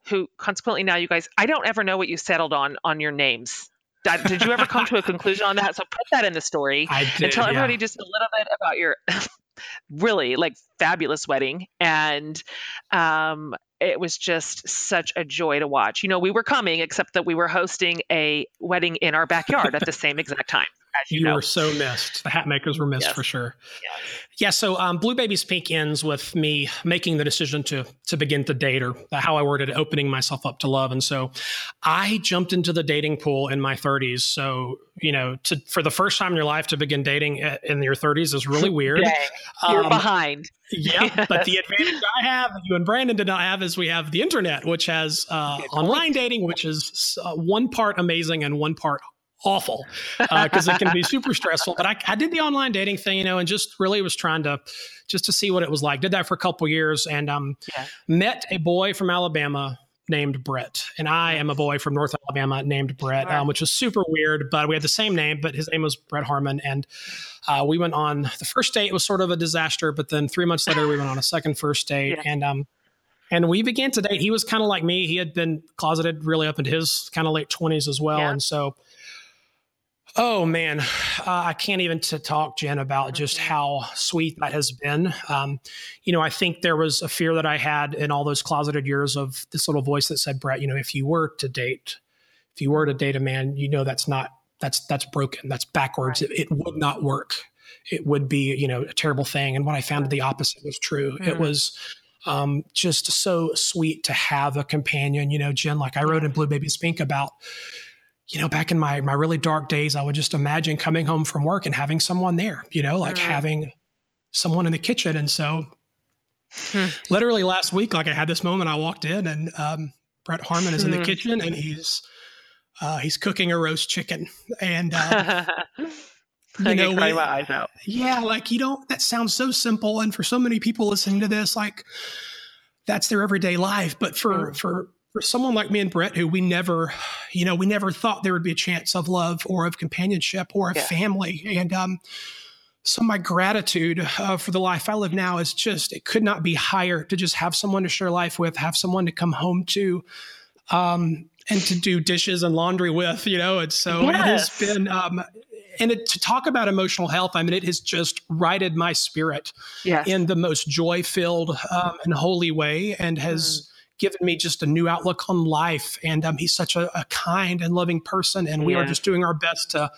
who consequently now you guys I don't ever know what you settled on on your names did you ever come to a conclusion on that? So put that in the story
I did,
and tell
yeah.
everybody just a little bit about your really like fabulous wedding and um it was just such a joy to watch. You know, we were coming, except that we were hosting a wedding in our backyard at the same exact time
you, you know. were so missed. The Hatmakers were missed yes. for sure. Yes. Yeah. So um, Blue Babies Pink ends with me making the decision to to begin to date, or how I worded it, opening myself up to love. And so I jumped into the dating pool in my 30s. So you know, to, for the first time in your life to begin dating in your 30s is really weird.
You're um, behind.
yeah, but the advantage I have, you and Brandon did not have, is we have the internet, which has uh, online dating, which is uh, one part amazing and one part awful because uh, it can be super stressful. But I, I, did the online dating thing, you know, and just really was trying to just to see what it was like. Did that for a couple years and um, yeah. met a boy from Alabama named Brett, and I am a boy from North Alabama named Brett, um, which was super weird. But we had the same name, but his name was Brett Harmon, and uh, we went on the first date. It was sort of a disaster, but then three months later, we went on a second first date, yeah. and um, and we began to date. He was kind of like me; he had been closeted really up into his kind of late twenties as well, yeah. and so Oh man, uh, I can't even to talk, Jen, about just how sweet that has been. Um, you know, I think there was a fear that I had in all those closeted years of this little voice that said, "Brett, you know, if you were to date, if you were to date a man, you know, that's not that's that's broken, that's backwards. Right. It, it, would not work. It would be, you know, a terrible thing." And what I found the opposite was true. Mm. It was um, just so sweet to have a companion. You know, Jen, like I wrote in Blue Baby Pink about you know, back in my my really dark days, I would just imagine coming home from work and having someone there, you know, like mm. having someone in the kitchen. And so hmm. literally last week, like I had this moment, I walked in and um, Brett Harmon is in the hmm. kitchen and he's uh, he's cooking a roast chicken. And uh,
you know, my eyes out.
Yeah, like you don't that sounds so simple. And for so many people listening to this, like that's their everyday life. But for mm. for for someone like me and Brett, who we never, you know, we never thought there would be a chance of love or of companionship or a yeah. family. And um, so my gratitude uh, for the life I live now is just, it could not be higher to just have someone to share life with, have someone to come home to. Um, and to do dishes and laundry with, you know, and so yes. it has been, um, and it, to talk about emotional health, I mean, it has just righted my spirit yes. in the most joy filled um, and holy way and has, mm given me just a new outlook on life. And um, he's such a, a, kind and loving person. And we yeah. are just doing our best to,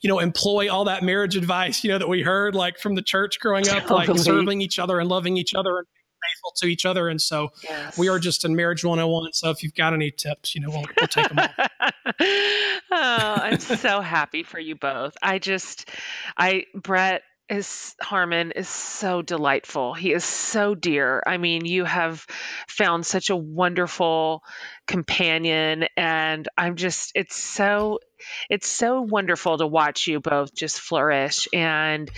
you know, employ all that marriage advice, you know, that we heard like from the church growing up, totally. like serving each other and loving each other and faithful to each other. And so yes. we are just in marriage 101. So if you've got any tips, you know, we'll, we'll take them all.
oh, I'm so happy for you both. I just, I, Brett, is Harmon is so delightful. He is so dear. I mean, you have found such a wonderful companion and I'm just it's so it's so wonderful to watch you both just flourish. And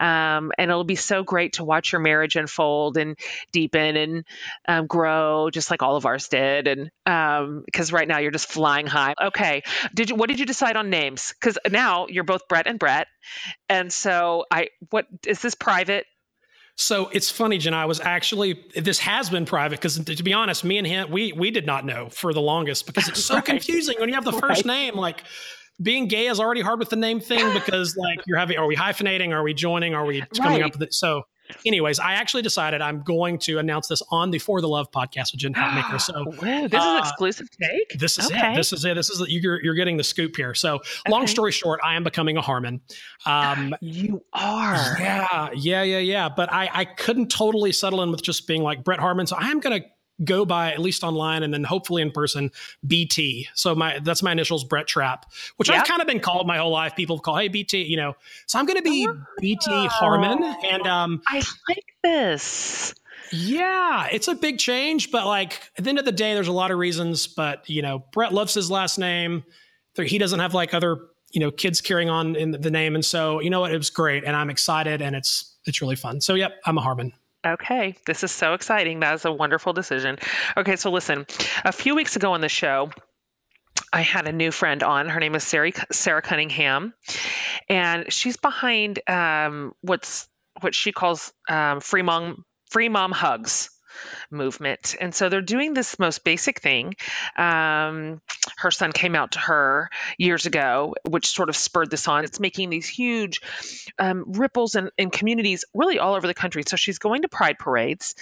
um, and it'll be so great to watch your marriage unfold and deepen and um, grow just like all of ours did. And um because um, right now you're just flying high. Okay did you what did you decide on names? Because now you're both brett and brett. And so i what is this private
so it's funny, Jen. I was actually this has been private because to be honest, me and him we we did not know for the longest because it's so right. confusing when you have the first right. name like being gay is already hard with the name thing because like you're having are we hyphenating are we joining are we coming right. up with it so anyways, I actually decided I'm going to announce this on the For the Love podcast with Jen Hatmaker. So
Whoa, this uh, is exclusive take.
This is okay. it. This is it. This is you're you're getting the scoop here. So okay. long story short, I am becoming a Harmon.
Um, you are.
Yeah, yeah, yeah, yeah. But I I couldn't totally settle in with just being like Brett Harmon. So I am going to go by at least online and then hopefully in person bt so my that's my initials brett Trapp, which yep. i've kind of been called my whole life people call hey bt you know so i'm going to be oh, bt harmon and um
i like this
yeah, it's a big change, but like at the end of the day, there's a lot of reasons. But you know, Brett loves his last name. He doesn't have like other you know kids carrying on in the name, and so you know what, it was great, and I'm excited, and it's it's really fun. So yep, I'm a Harmon.
Okay, this is so exciting. That is a wonderful decision. Okay, so listen, a few weeks ago on the show, I had a new friend on. Her name is Sarah, Sara Cunningham, and she's behind um, what's what she calls um, free mom free mom hugs movement. And so they're doing this most basic thing. Um, her son came out to her years ago, which sort of spurred this on. It's making these huge um, ripples in, in communities really all over the country. So she's going to pride parades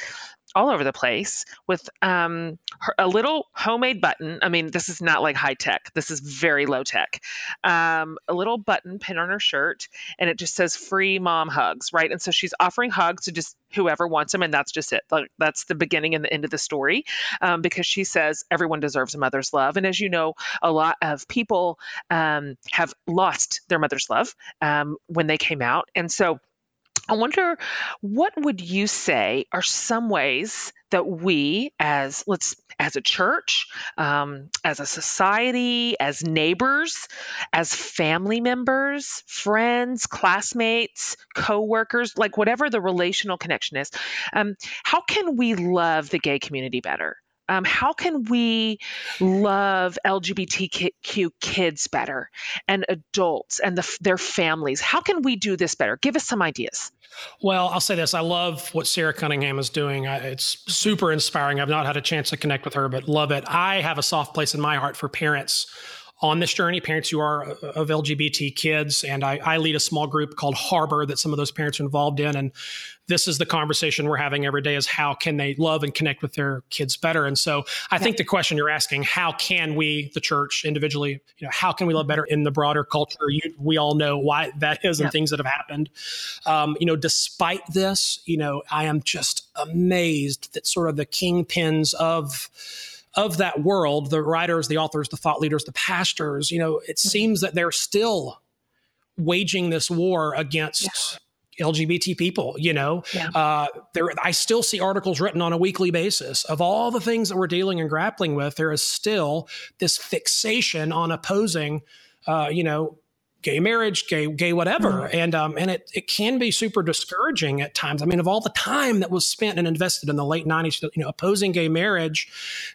all over the place with um, her, a little homemade button. I mean, this is not like high tech. This is very low tech. Um, a little button pin on her shirt, and it just says "Free Mom Hugs," right? And so she's offering hugs to just whoever wants them, and that's just it. Like that's the beginning and the end of the story, um, because she says everyone deserves a mother's love, and as you know, a lot of people um, have lost their mother's love um, when they came out, and so I wonder what would you say are some ways that we as let's as a church um, as a society as neighbors as family members friends classmates co-workers like whatever the relational connection is um, how can we love the gay community better um, how can we love LGBTQ kids better and adults and the, their families? How can we do this better? Give us some ideas.
Well, I'll say this. I love what Sara Cunningham is doing. I, it's super inspiring. I've not had a chance to connect with her, but love it. I have a soft place in my heart for parents on this journey, parents who are of LGBT kids. And I, I, lead a small group called Harbor that some of those parents are involved in. And this is the conversation we're having every day is how can they love and connect with their kids better? And so I think the question you're asking, how can we, the church individually, you know, how can we love better in the broader culture? You, we all know why that is and things that have happened. Um, you know, despite this, you know, I am just amazed that sort of the kingpins of, of that world, the writers, the authors, the thought leaders, the pastors, you know, it mm-hmm. seems that they're still waging this war against yeah. LGBT people. You know, yeah. uh, there I still see articles written on a weekly basis of all the things that we're dealing and grappling with. There is still this fixation on opposing, uh, you know, gay marriage, gay, gay whatever, mm-hmm. and um, and it it can be super discouraging at times. I mean, of all the time that was spent and invested in the late '90s, you know, opposing gay marriage,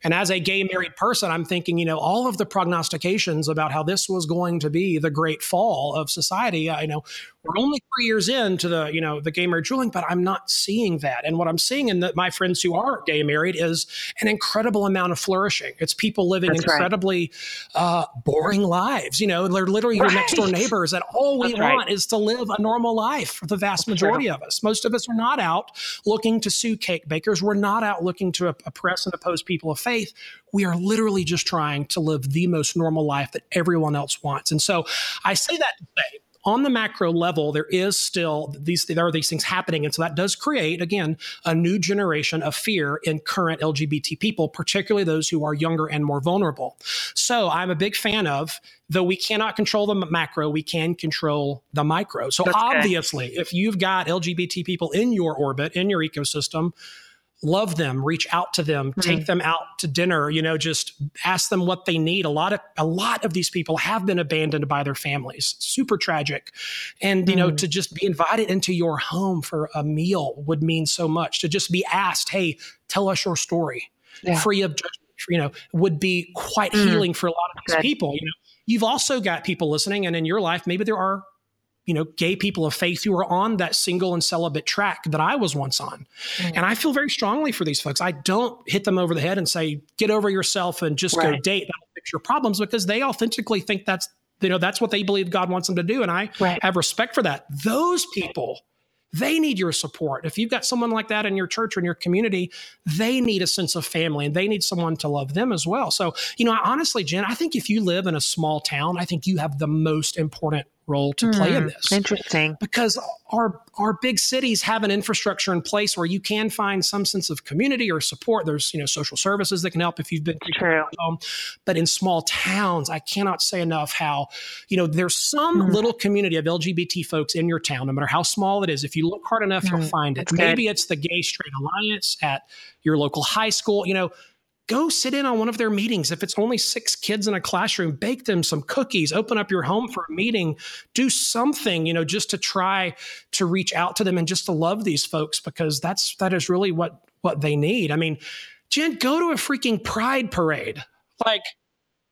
and as a gay married person, I'm thinking, you know, all of the prognostications about how this was going to be the great fall of society. I know we're only three years into the you know the gay marriage ruling, but I'm not seeing that. And what I'm seeing in the, my friends who are gay married is an incredible amount of flourishing. It's people living That's incredibly right. uh, boring lives. You know, they're literally right. your next door neighbors, and all we That's want right. is to live a normal life for the vast majority of us. Most of us are not out looking to sue cake bakers. We're not out looking to oppress and oppose people of faith. We are literally just trying to live the most normal life that everyone else wants. And so I say that to say on the macro level, there is still these there are these things happening, and so that does create again a new generation of fear in current LGBT people, particularly those who are younger and more vulnerable. So I'm a big fan of though we cannot control the macro, we can control the micro. So obviously, if you've got LGBT people in your orbit, in your ecosystem, love them reach out to them mm-hmm. take them out to dinner you know just ask them what they need a lot of a lot of these people have been abandoned by their families super tragic and mm-hmm. you know mm. to just be invited into your home for a meal would mean so much to just be asked hey tell us your story yeah. free of judgment you know would be quite mm. healing for a lot of these Good. people you know you've also got people listening and in your life maybe there are you know, gay people of faith who are on that single and celibate track that I was once on. Mm. And I feel very strongly for these folks. I don't hit them over the head and say, get over yourself and just right. go date. That'll fix your problems because they authentically think that's, you know, that's what they believe God wants them to do. And I right. have respect for that. Those people, they need your support. If you've got someone like that in your church or in your community, they need a sense of family and they need someone to love them as well. So, you know, honestly, Jen, I think if you live in a small town, I think you have the most important role to play mm, in hmm, this.
Interesting.
Because our our big cities have an infrastructure in place where you can find some sense of community or support. There's, you know, social services that can help if you've been
True.
home. But in small towns, I cannot say enough how, you know, there's some mm. little community of LGBT folks in your town, no matter how small it is. If you look hard enough, mm, you'll hmm, find it. Maybe it's the Gay Straight Alliance at your local high school. You know, go sit in on one of their meetings. If it's only six kids in a classroom, bake them some cookies, open up your home for a meeting, do something, you know, just to try to reach out to them and just to love these folks because that's that is really what what they need. I mean, Jen, go to a freaking pride parade. Like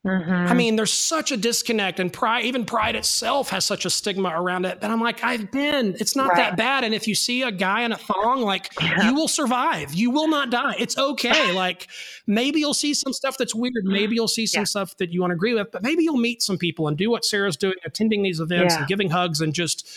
Mm-hmm. I mean, there's such a disconnect, and pride, even pride itself has such a stigma around it. But I'm like, I've been, it's not right. that bad. And if you see a guy in a thong, like, yeah. you will survive. You will not die. It's okay. like, maybe you'll see some stuff that's weird. Maybe you'll see some yeah. stuff that you won't agree with, but maybe you'll meet some people and do what Sara's doing, attending these events yeah. and giving hugs and just,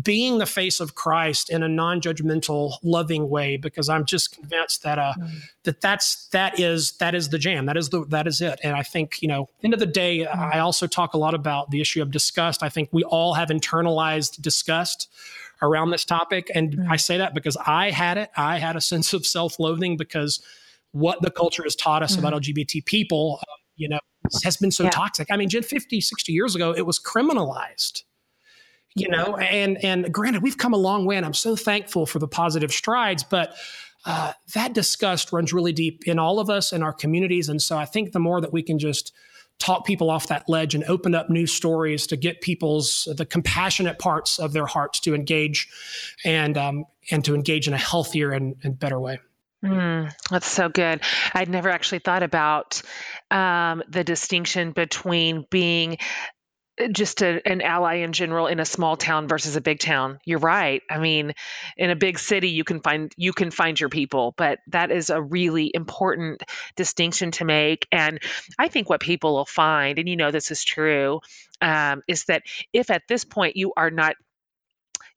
being the face of Christ in a non-judgmental, loving way, because I'm just convinced that uh, mm. that that's that is that is the jam. That is the that is it. And I think you know, end of the day, mm. I also talk a lot about the issue of disgust. I think we all have internalized disgust around this topic, and mm. I say that because I had it. I had a sense of self-loathing because what the culture has taught us about mm-hmm. LGBT people, uh, you know, has been so yeah. toxic. I mean, 50, 60 years ago, it was criminalized you know and and granted we've come a long way and i'm so thankful for the positive strides but uh, that disgust runs really deep in all of us and our communities and so i think the more that we can just talk people off that ledge and open up new stories to get people's the compassionate parts of their hearts to engage and um, and to engage in a healthier and, and better way
Mm, that's so good. I'd never actually thought about um, the distinction between being just a, an ally in general in a small town versus a big town. You're right. I mean in a big city you can find you can find your people but that is a really important distinction to make. And i think what people will find and you know this is true um, is that if at this point you are not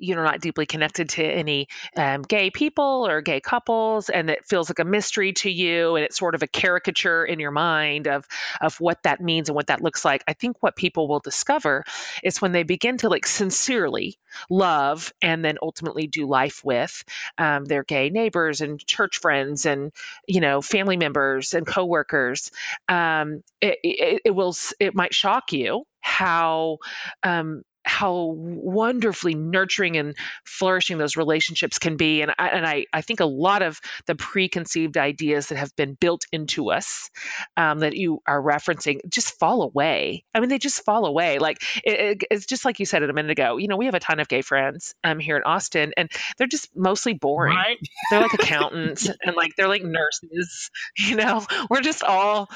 you're not deeply connected to any um, gay people or gay couples, and it feels like a mystery to you, and it's sort of a caricature in your mind of of what that means and what that looks like. I think what people will discover is when they begin to like sincerely love and then ultimately do life with um, their gay neighbors and church friends and you know family members and coworkers. Um, it, it, it will it might shock you how um, how wonderfully nurturing and flourishing those relationships can be. And I, and I, I think a lot of the preconceived ideas that have been built into us um, that you are referencing just fall away. I mean, they just fall away. Like it, it, it's just like you said it a minute ago. You know, we have a ton of gay friends um, here in Austin, and they're just mostly boring. Right? They're like accountants and like they're like nurses. You know, we're just all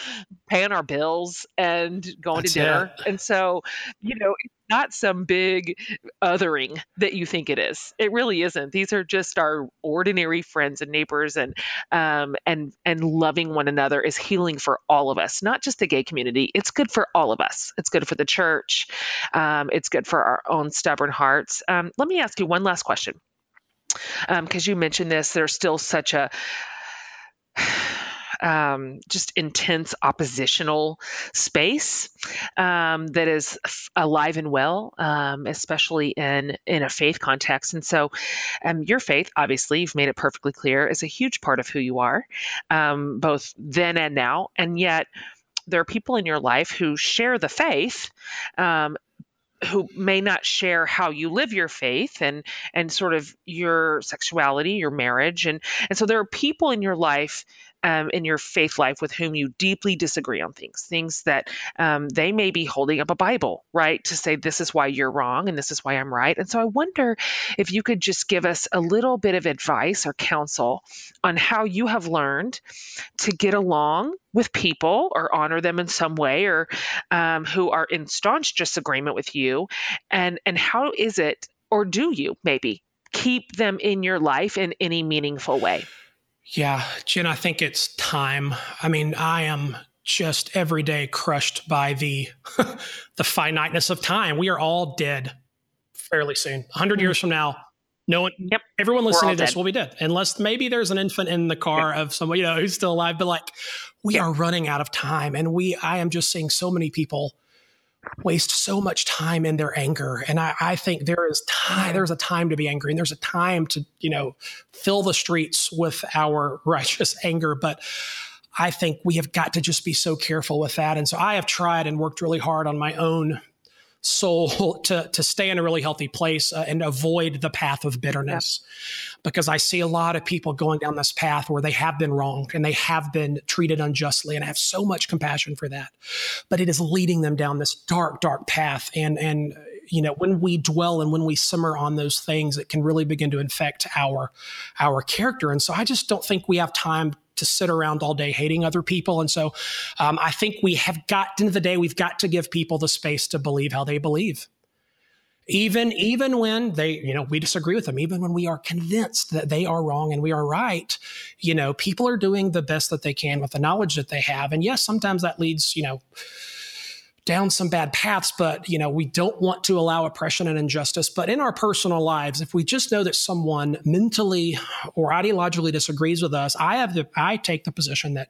paying our bills and going That's to dinner. It. And so, you know, not some big othering that you think it is. It really isn't. These are just our ordinary friends and neighbors, and um, and and loving one another is healing for all of us, not just the gay community. It's good for all of us. It's good for the church. Um, it's good for our own stubborn hearts. Um, let me ask you one last question, because um, you mentioned this. There's still such a um, just intense oppositional space um, that is alive and well, um, especially in in a faith context. And so, um, your faith, obviously, you've made it perfectly clear, is a huge part of who you are, um, both then and now. And yet, there are people in your life who share the faith um, who may not share how you live your faith and and sort of your sexuality your marriage and and so there are people in your life um, in your faith life with whom you deeply disagree on things, things that um, they may be holding up a Bible, right, to say, this is why you're wrong and this is why I'm right. And so I wonder if you could just give us a little bit of advice or counsel on how you have learned to get along with people or honor them in some way or um, who are in staunch disagreement with you and and how is it or do you maybe keep them in your life in any meaningful way
yeah, Jen, I think it's time. I mean, I am just every day crushed by the the finiteness of time. We are all dead fairly soon. 100 mm-hmm. years from now, No one, yep. everyone listening to this dead. will be dead, unless maybe there's an infant in the car of someone you know who's still alive. But like, we are running out of time, and we, I am just seeing so many people waste so much time in their anger. And I, I, think there is time, mm-hmm. there's a time to be angry and there's a time to, you know, fill the streets with our righteous anger. But I think we have got to just be so careful with that. And so I have tried and worked really hard on my own soul to to stay in a really healthy place uh, and avoid the path of bitterness. Yeah. because i see a lot of people going down this path where they have been wrong and they have been treated unjustly and i have so much compassion for that. But it is leading them down this dark dark path and and you know when we dwell and when we simmer on those things it can really begin to infect our our character. And so i just don't think we have time to sit around all day hating other people. And so um, I think we have got, into the day, we've got to give people the space to believe how they believe. Even even when they, you know, we disagree with them, even when we are convinced that they are wrong and we are right, you know, people are doing the best that they can with the knowledge that they have. And yes, sometimes that leads, you know, down some bad paths, but you know, we don't want to allow oppression and injustice. But in our personal lives, if we just know that someone mentally or ideologically disagrees with us, I have the I take the position that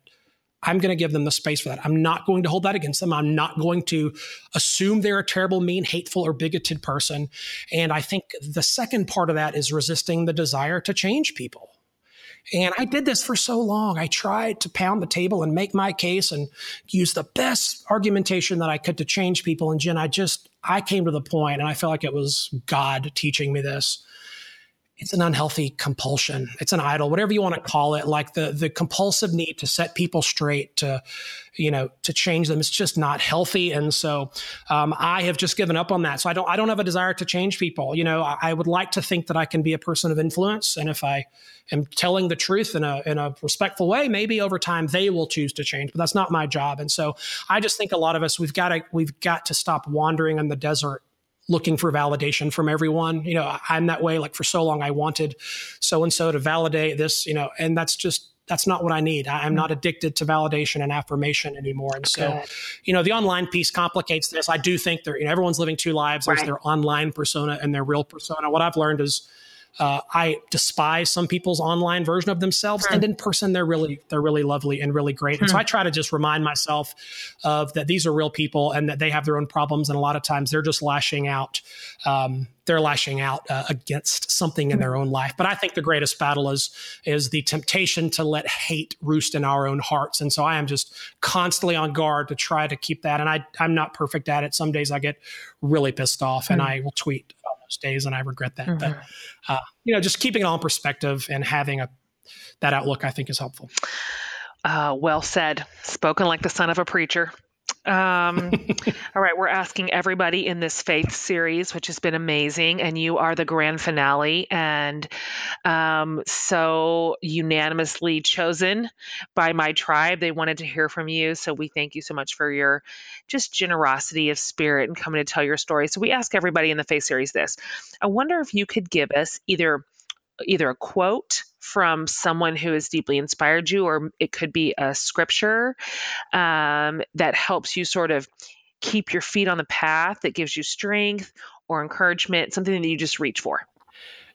I'm going to give them the space for that. I'm not going to hold that against them. I'm not going to assume they're a terrible, mean, hateful, or bigoted person. And I think the second part of that is resisting the desire to change people. And I did this for so long. I tried to pound the table and make my case and use the best argumentation that I could to change people. And Jen, I just, I came to the point and I felt like it was God teaching me this it's an unhealthy compulsion. It's an idol, whatever you want to call it. Like the the compulsive need to set people straight, to you know, to change them. It's just not healthy. And so um, I have just given up on that. So I don't I don't have a desire to change people. You know, I, I, would like to think that I can be a person of influence, and if I am telling the truth in a in a respectful way, maybe over time they will choose to change. But that's not my job. And so I just think a lot of us we've got to we've got to stop wandering in the desert looking for validation from everyone. You know, I'm that way. Like for so long, I wanted so and so to validate this, you know, and that's just, that's not what I need. I'm mm-hmm. not addicted to validation and affirmation anymore. And so, Good. you know, the online piece complicates this. I do think that you know, everyone's living two lives. There's right. their online persona and their real persona. What I've learned is, uh, I despise some people's online version of themselves, and in person they're really they're really lovely and really great. And so hmm. I try to just remind myself of that these are real people and that they have their own problems, and a lot of times they're just lashing out. Um, they're lashing out uh, against something in hmm. their own life. But I think the greatest battle is is the temptation to let hate roost in our own hearts. And so I am just constantly on guard to try to keep that. And I I'm not perfect at it. Some days I get really pissed off, and hmm. I will tweet those days, and I regret that. Mm-hmm. But uh, you know, just keeping it all in perspective and having a that outlook, I think, is helpful.
Uh, well said. Spoken like the son of a preacher. Um, all right, we're asking everybody in this faith series, which has been amazing, and you are the grand finale, and um, so unanimously chosen by my tribe. They wanted to hear from you, so we thank you so much for your just generosity of spirit and coming to tell your story. So we ask everybody in the faith series this: I wonder if you could give us either either a quote from someone who has deeply inspired you, or it could be a scripture um, that helps you sort of keep your feet on the path, that gives you strength or encouragement, something that you just reach for.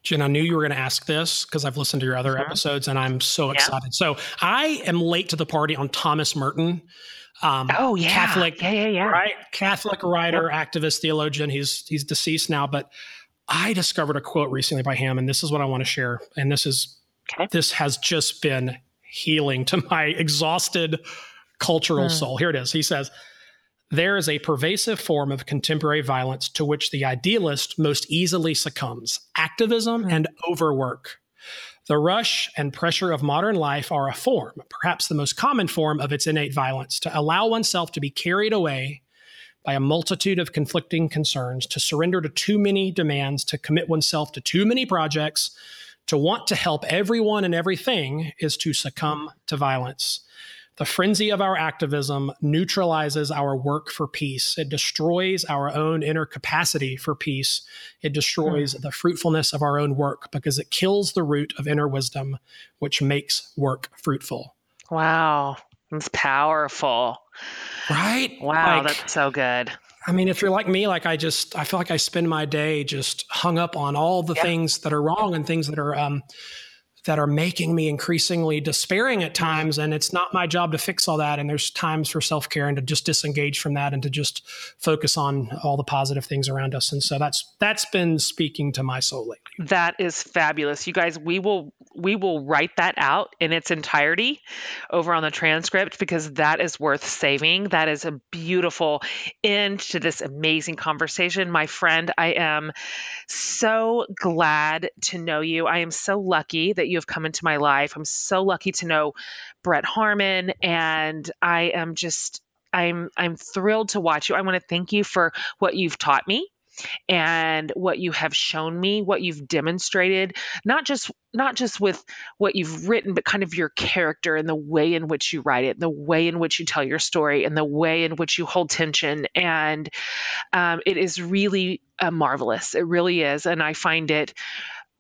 Jen, I knew you were going to ask this because I've listened to your other episodes and I'm so excited. Yeah. So I am late to the party on Thomas Merton.
Um, oh yeah,
Catholic,
yeah, yeah, yeah,
right? Catholic writer, yep. activist, theologian. He's he's deceased now, but I discovered a quote recently by him, and this is what I want to share. And this is Okay. This has just been healing to my exhausted cultural mm. soul. Here it is. He says, there is a pervasive form of contemporary violence to which the idealist most easily succumbs activism mm. and overwork. The rush and pressure of modern life are a form, perhaps the most common form of its innate violence, to allow oneself to be carried away by a multitude of conflicting concerns, to surrender to too many demands, to commit oneself to too many projects, to want to help everyone and everything is to succumb to violence. The frenzy of our activism neutralizes our work for peace. It destroys our own inner capacity for peace. It destroys mm. the fruitfulness of our own work because it kills the root of inner wisdom, which makes work fruitful.
Wow. That's powerful.
Right?
Wow, like, that's so good.
I mean, if you're like me, like I just, I feel like I spend my day just hung up on all the things that are wrong and things that are, um, that are making me increasingly despairing at times. And it's not my job to fix all that. And there's times for self care and to just disengage from that and to just focus on all the positive things around us. And so that's that's been speaking to my soul lately.
That is fabulous. You guys, we will we will write that out in its entirety over on the transcript because that is worth saving. That is a beautiful end to this amazing conversation. My friend, I am so glad to know you. I am so lucky that you have come into my life. I'm so lucky to know Brett Harmon, and I am just I'm I'm thrilled to watch you. I want to thank you for what you've taught me and what you have shown me what you've demonstrated not just not just with what you've written but kind of your character and the way in which you write it the way in which you tell your story and the way in which you hold tension and um, it is really uh, marvelous it really is and i find it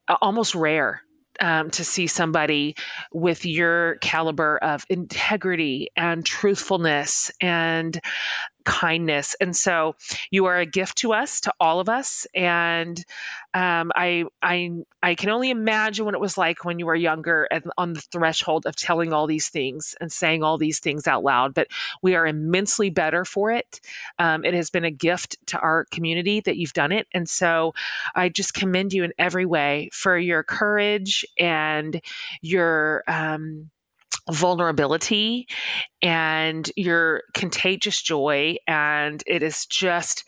uh, almost rare um, to see somebody with your caliber of integrity and truthfulness and kindness. And so you are a gift to us, to all of us. And um, I, I, I can only imagine what it was like when you were younger and on the threshold of telling all these things and saying all these things out loud. But we are immensely better for it. Um, it has been a gift to our community that you've done it. And so I just commend you in every way for your courage and your, um, vulnerability and your contagious joy. And it is just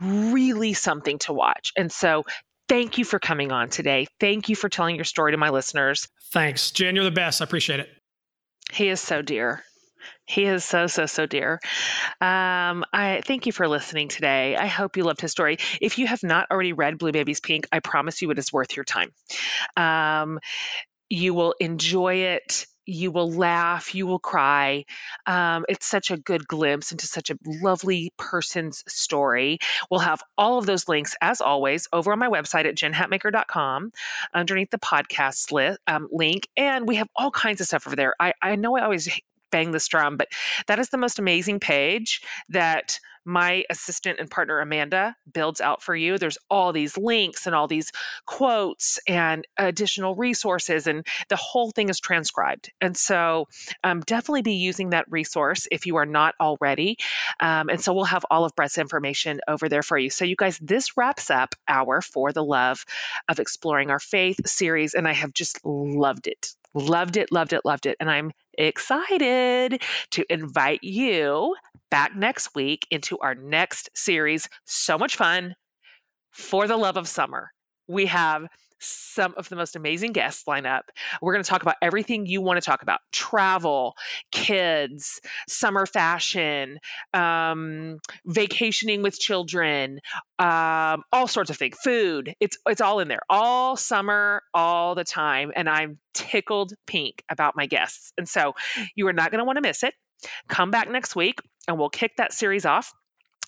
really something to watch. And so, thank you for coming on today. Thank you for telling your story to my listeners.
Thanks. Jen, you're the best. I appreciate it.
He is so dear. He is so so so dear. Um, I thank you for listening today. I hope you loved his story. If you have not already read Blue Babies Pink, I promise you it is worth your time. Um, you will enjoy it you will laugh, you will cry. Um, it's such a good glimpse into such a lovely person's story. We'll have all of those links, as always, over on my website at jenhatmaker.com underneath the podcast li- um, link. And we have all kinds of stuff over there. I, I know I always bang this drum, but that is the most amazing page that my assistant and partner Amanda builds out for you. There's all these links and all these quotes and additional resources, and the whole thing is transcribed. And so, um, definitely be using that resource if you are not already. Um, and so, we'll have all of Brett's information over there for you. So, you guys, this wraps up our For the Love of Exploring Our Faith series, and I have just loved it. Loved it, loved it, loved it. And I'm excited to invite you back next week into our next series. So much fun for the love of summer. We have some of the most amazing guests line up. We're going to talk about everything you want to talk about travel, kids, summer fashion, um, vacationing with children, um, all sorts of things, food. It's, it's all in there, all summer, all the time. And I'm tickled pink about my guests. And so you are not going to want to miss it. Come back next week and we'll kick that series off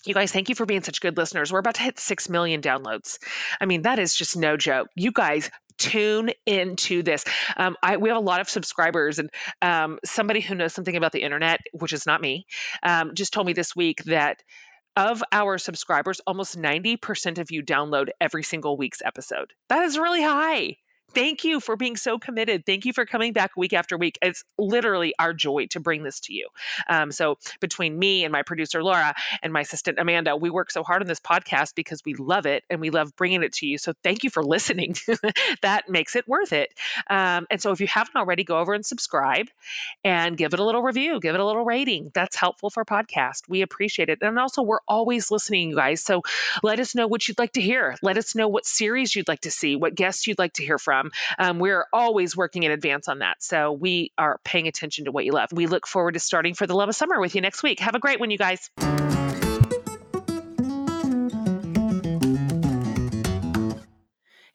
you guys, thank you for being such good listeners. We're about to hit 6 million downloads. I mean, that is just no joke. You guys tune into this. Um, I, we have a lot of subscribers, and um, somebody who knows something about the internet, which is not me, um, just told me this week that of our subscribers, almost 90% of you download every single week's episode. That is really high thank you for being so committed. Thank you for coming back week after week. It's literally our joy to bring this to you. Um, so, between me and my producer, Laura, and my assistant, Amanda, we work so hard on this podcast because we love it and we love bringing it to you. So, thank you for listening. that makes it worth it. Um, and so, if you haven't already, go over and subscribe and give it a little review, give it a little rating. That's helpful for podcast. We appreciate it. And also, we're always listening, you guys. So, let us know what you'd like to hear. Let us know what series you'd like to see, what guests you'd like to hear from from. Um, we're always working in advance on that. So we are paying attention to what you love. We look forward to starting for the love of summer with you next week. Have a great one, you guys.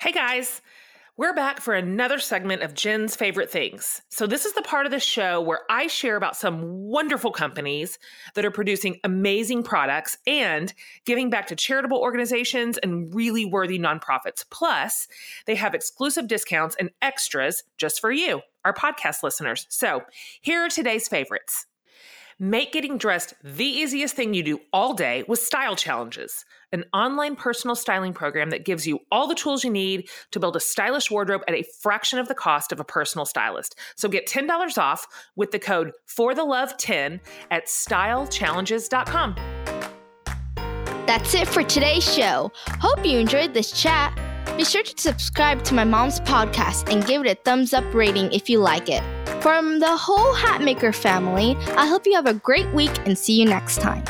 Hey guys. We're back for another segment of Jen's favorite things. So, this is the part of the show where I share about some wonderful companies that are producing amazing products and giving back to charitable organizations and really worthy nonprofits. Plus, they have exclusive discounts and extras just for you, our podcast listeners. So, here are today's favorites. Make getting dressed the easiest thing you do all day with Style Challenges, an online personal styling program that gives you all the tools you need to build a stylish wardrobe at a fraction of the cost of a personal stylist. So get $10 off with the code for the love 10 at stylechallenges.com.
That's it for today's show. Hope you enjoyed this chat. Be sure to subscribe to my mom's podcast and give it a thumbs up rating if you like it. From the whole Hatmaker family, I hope you have a great week and see you next time.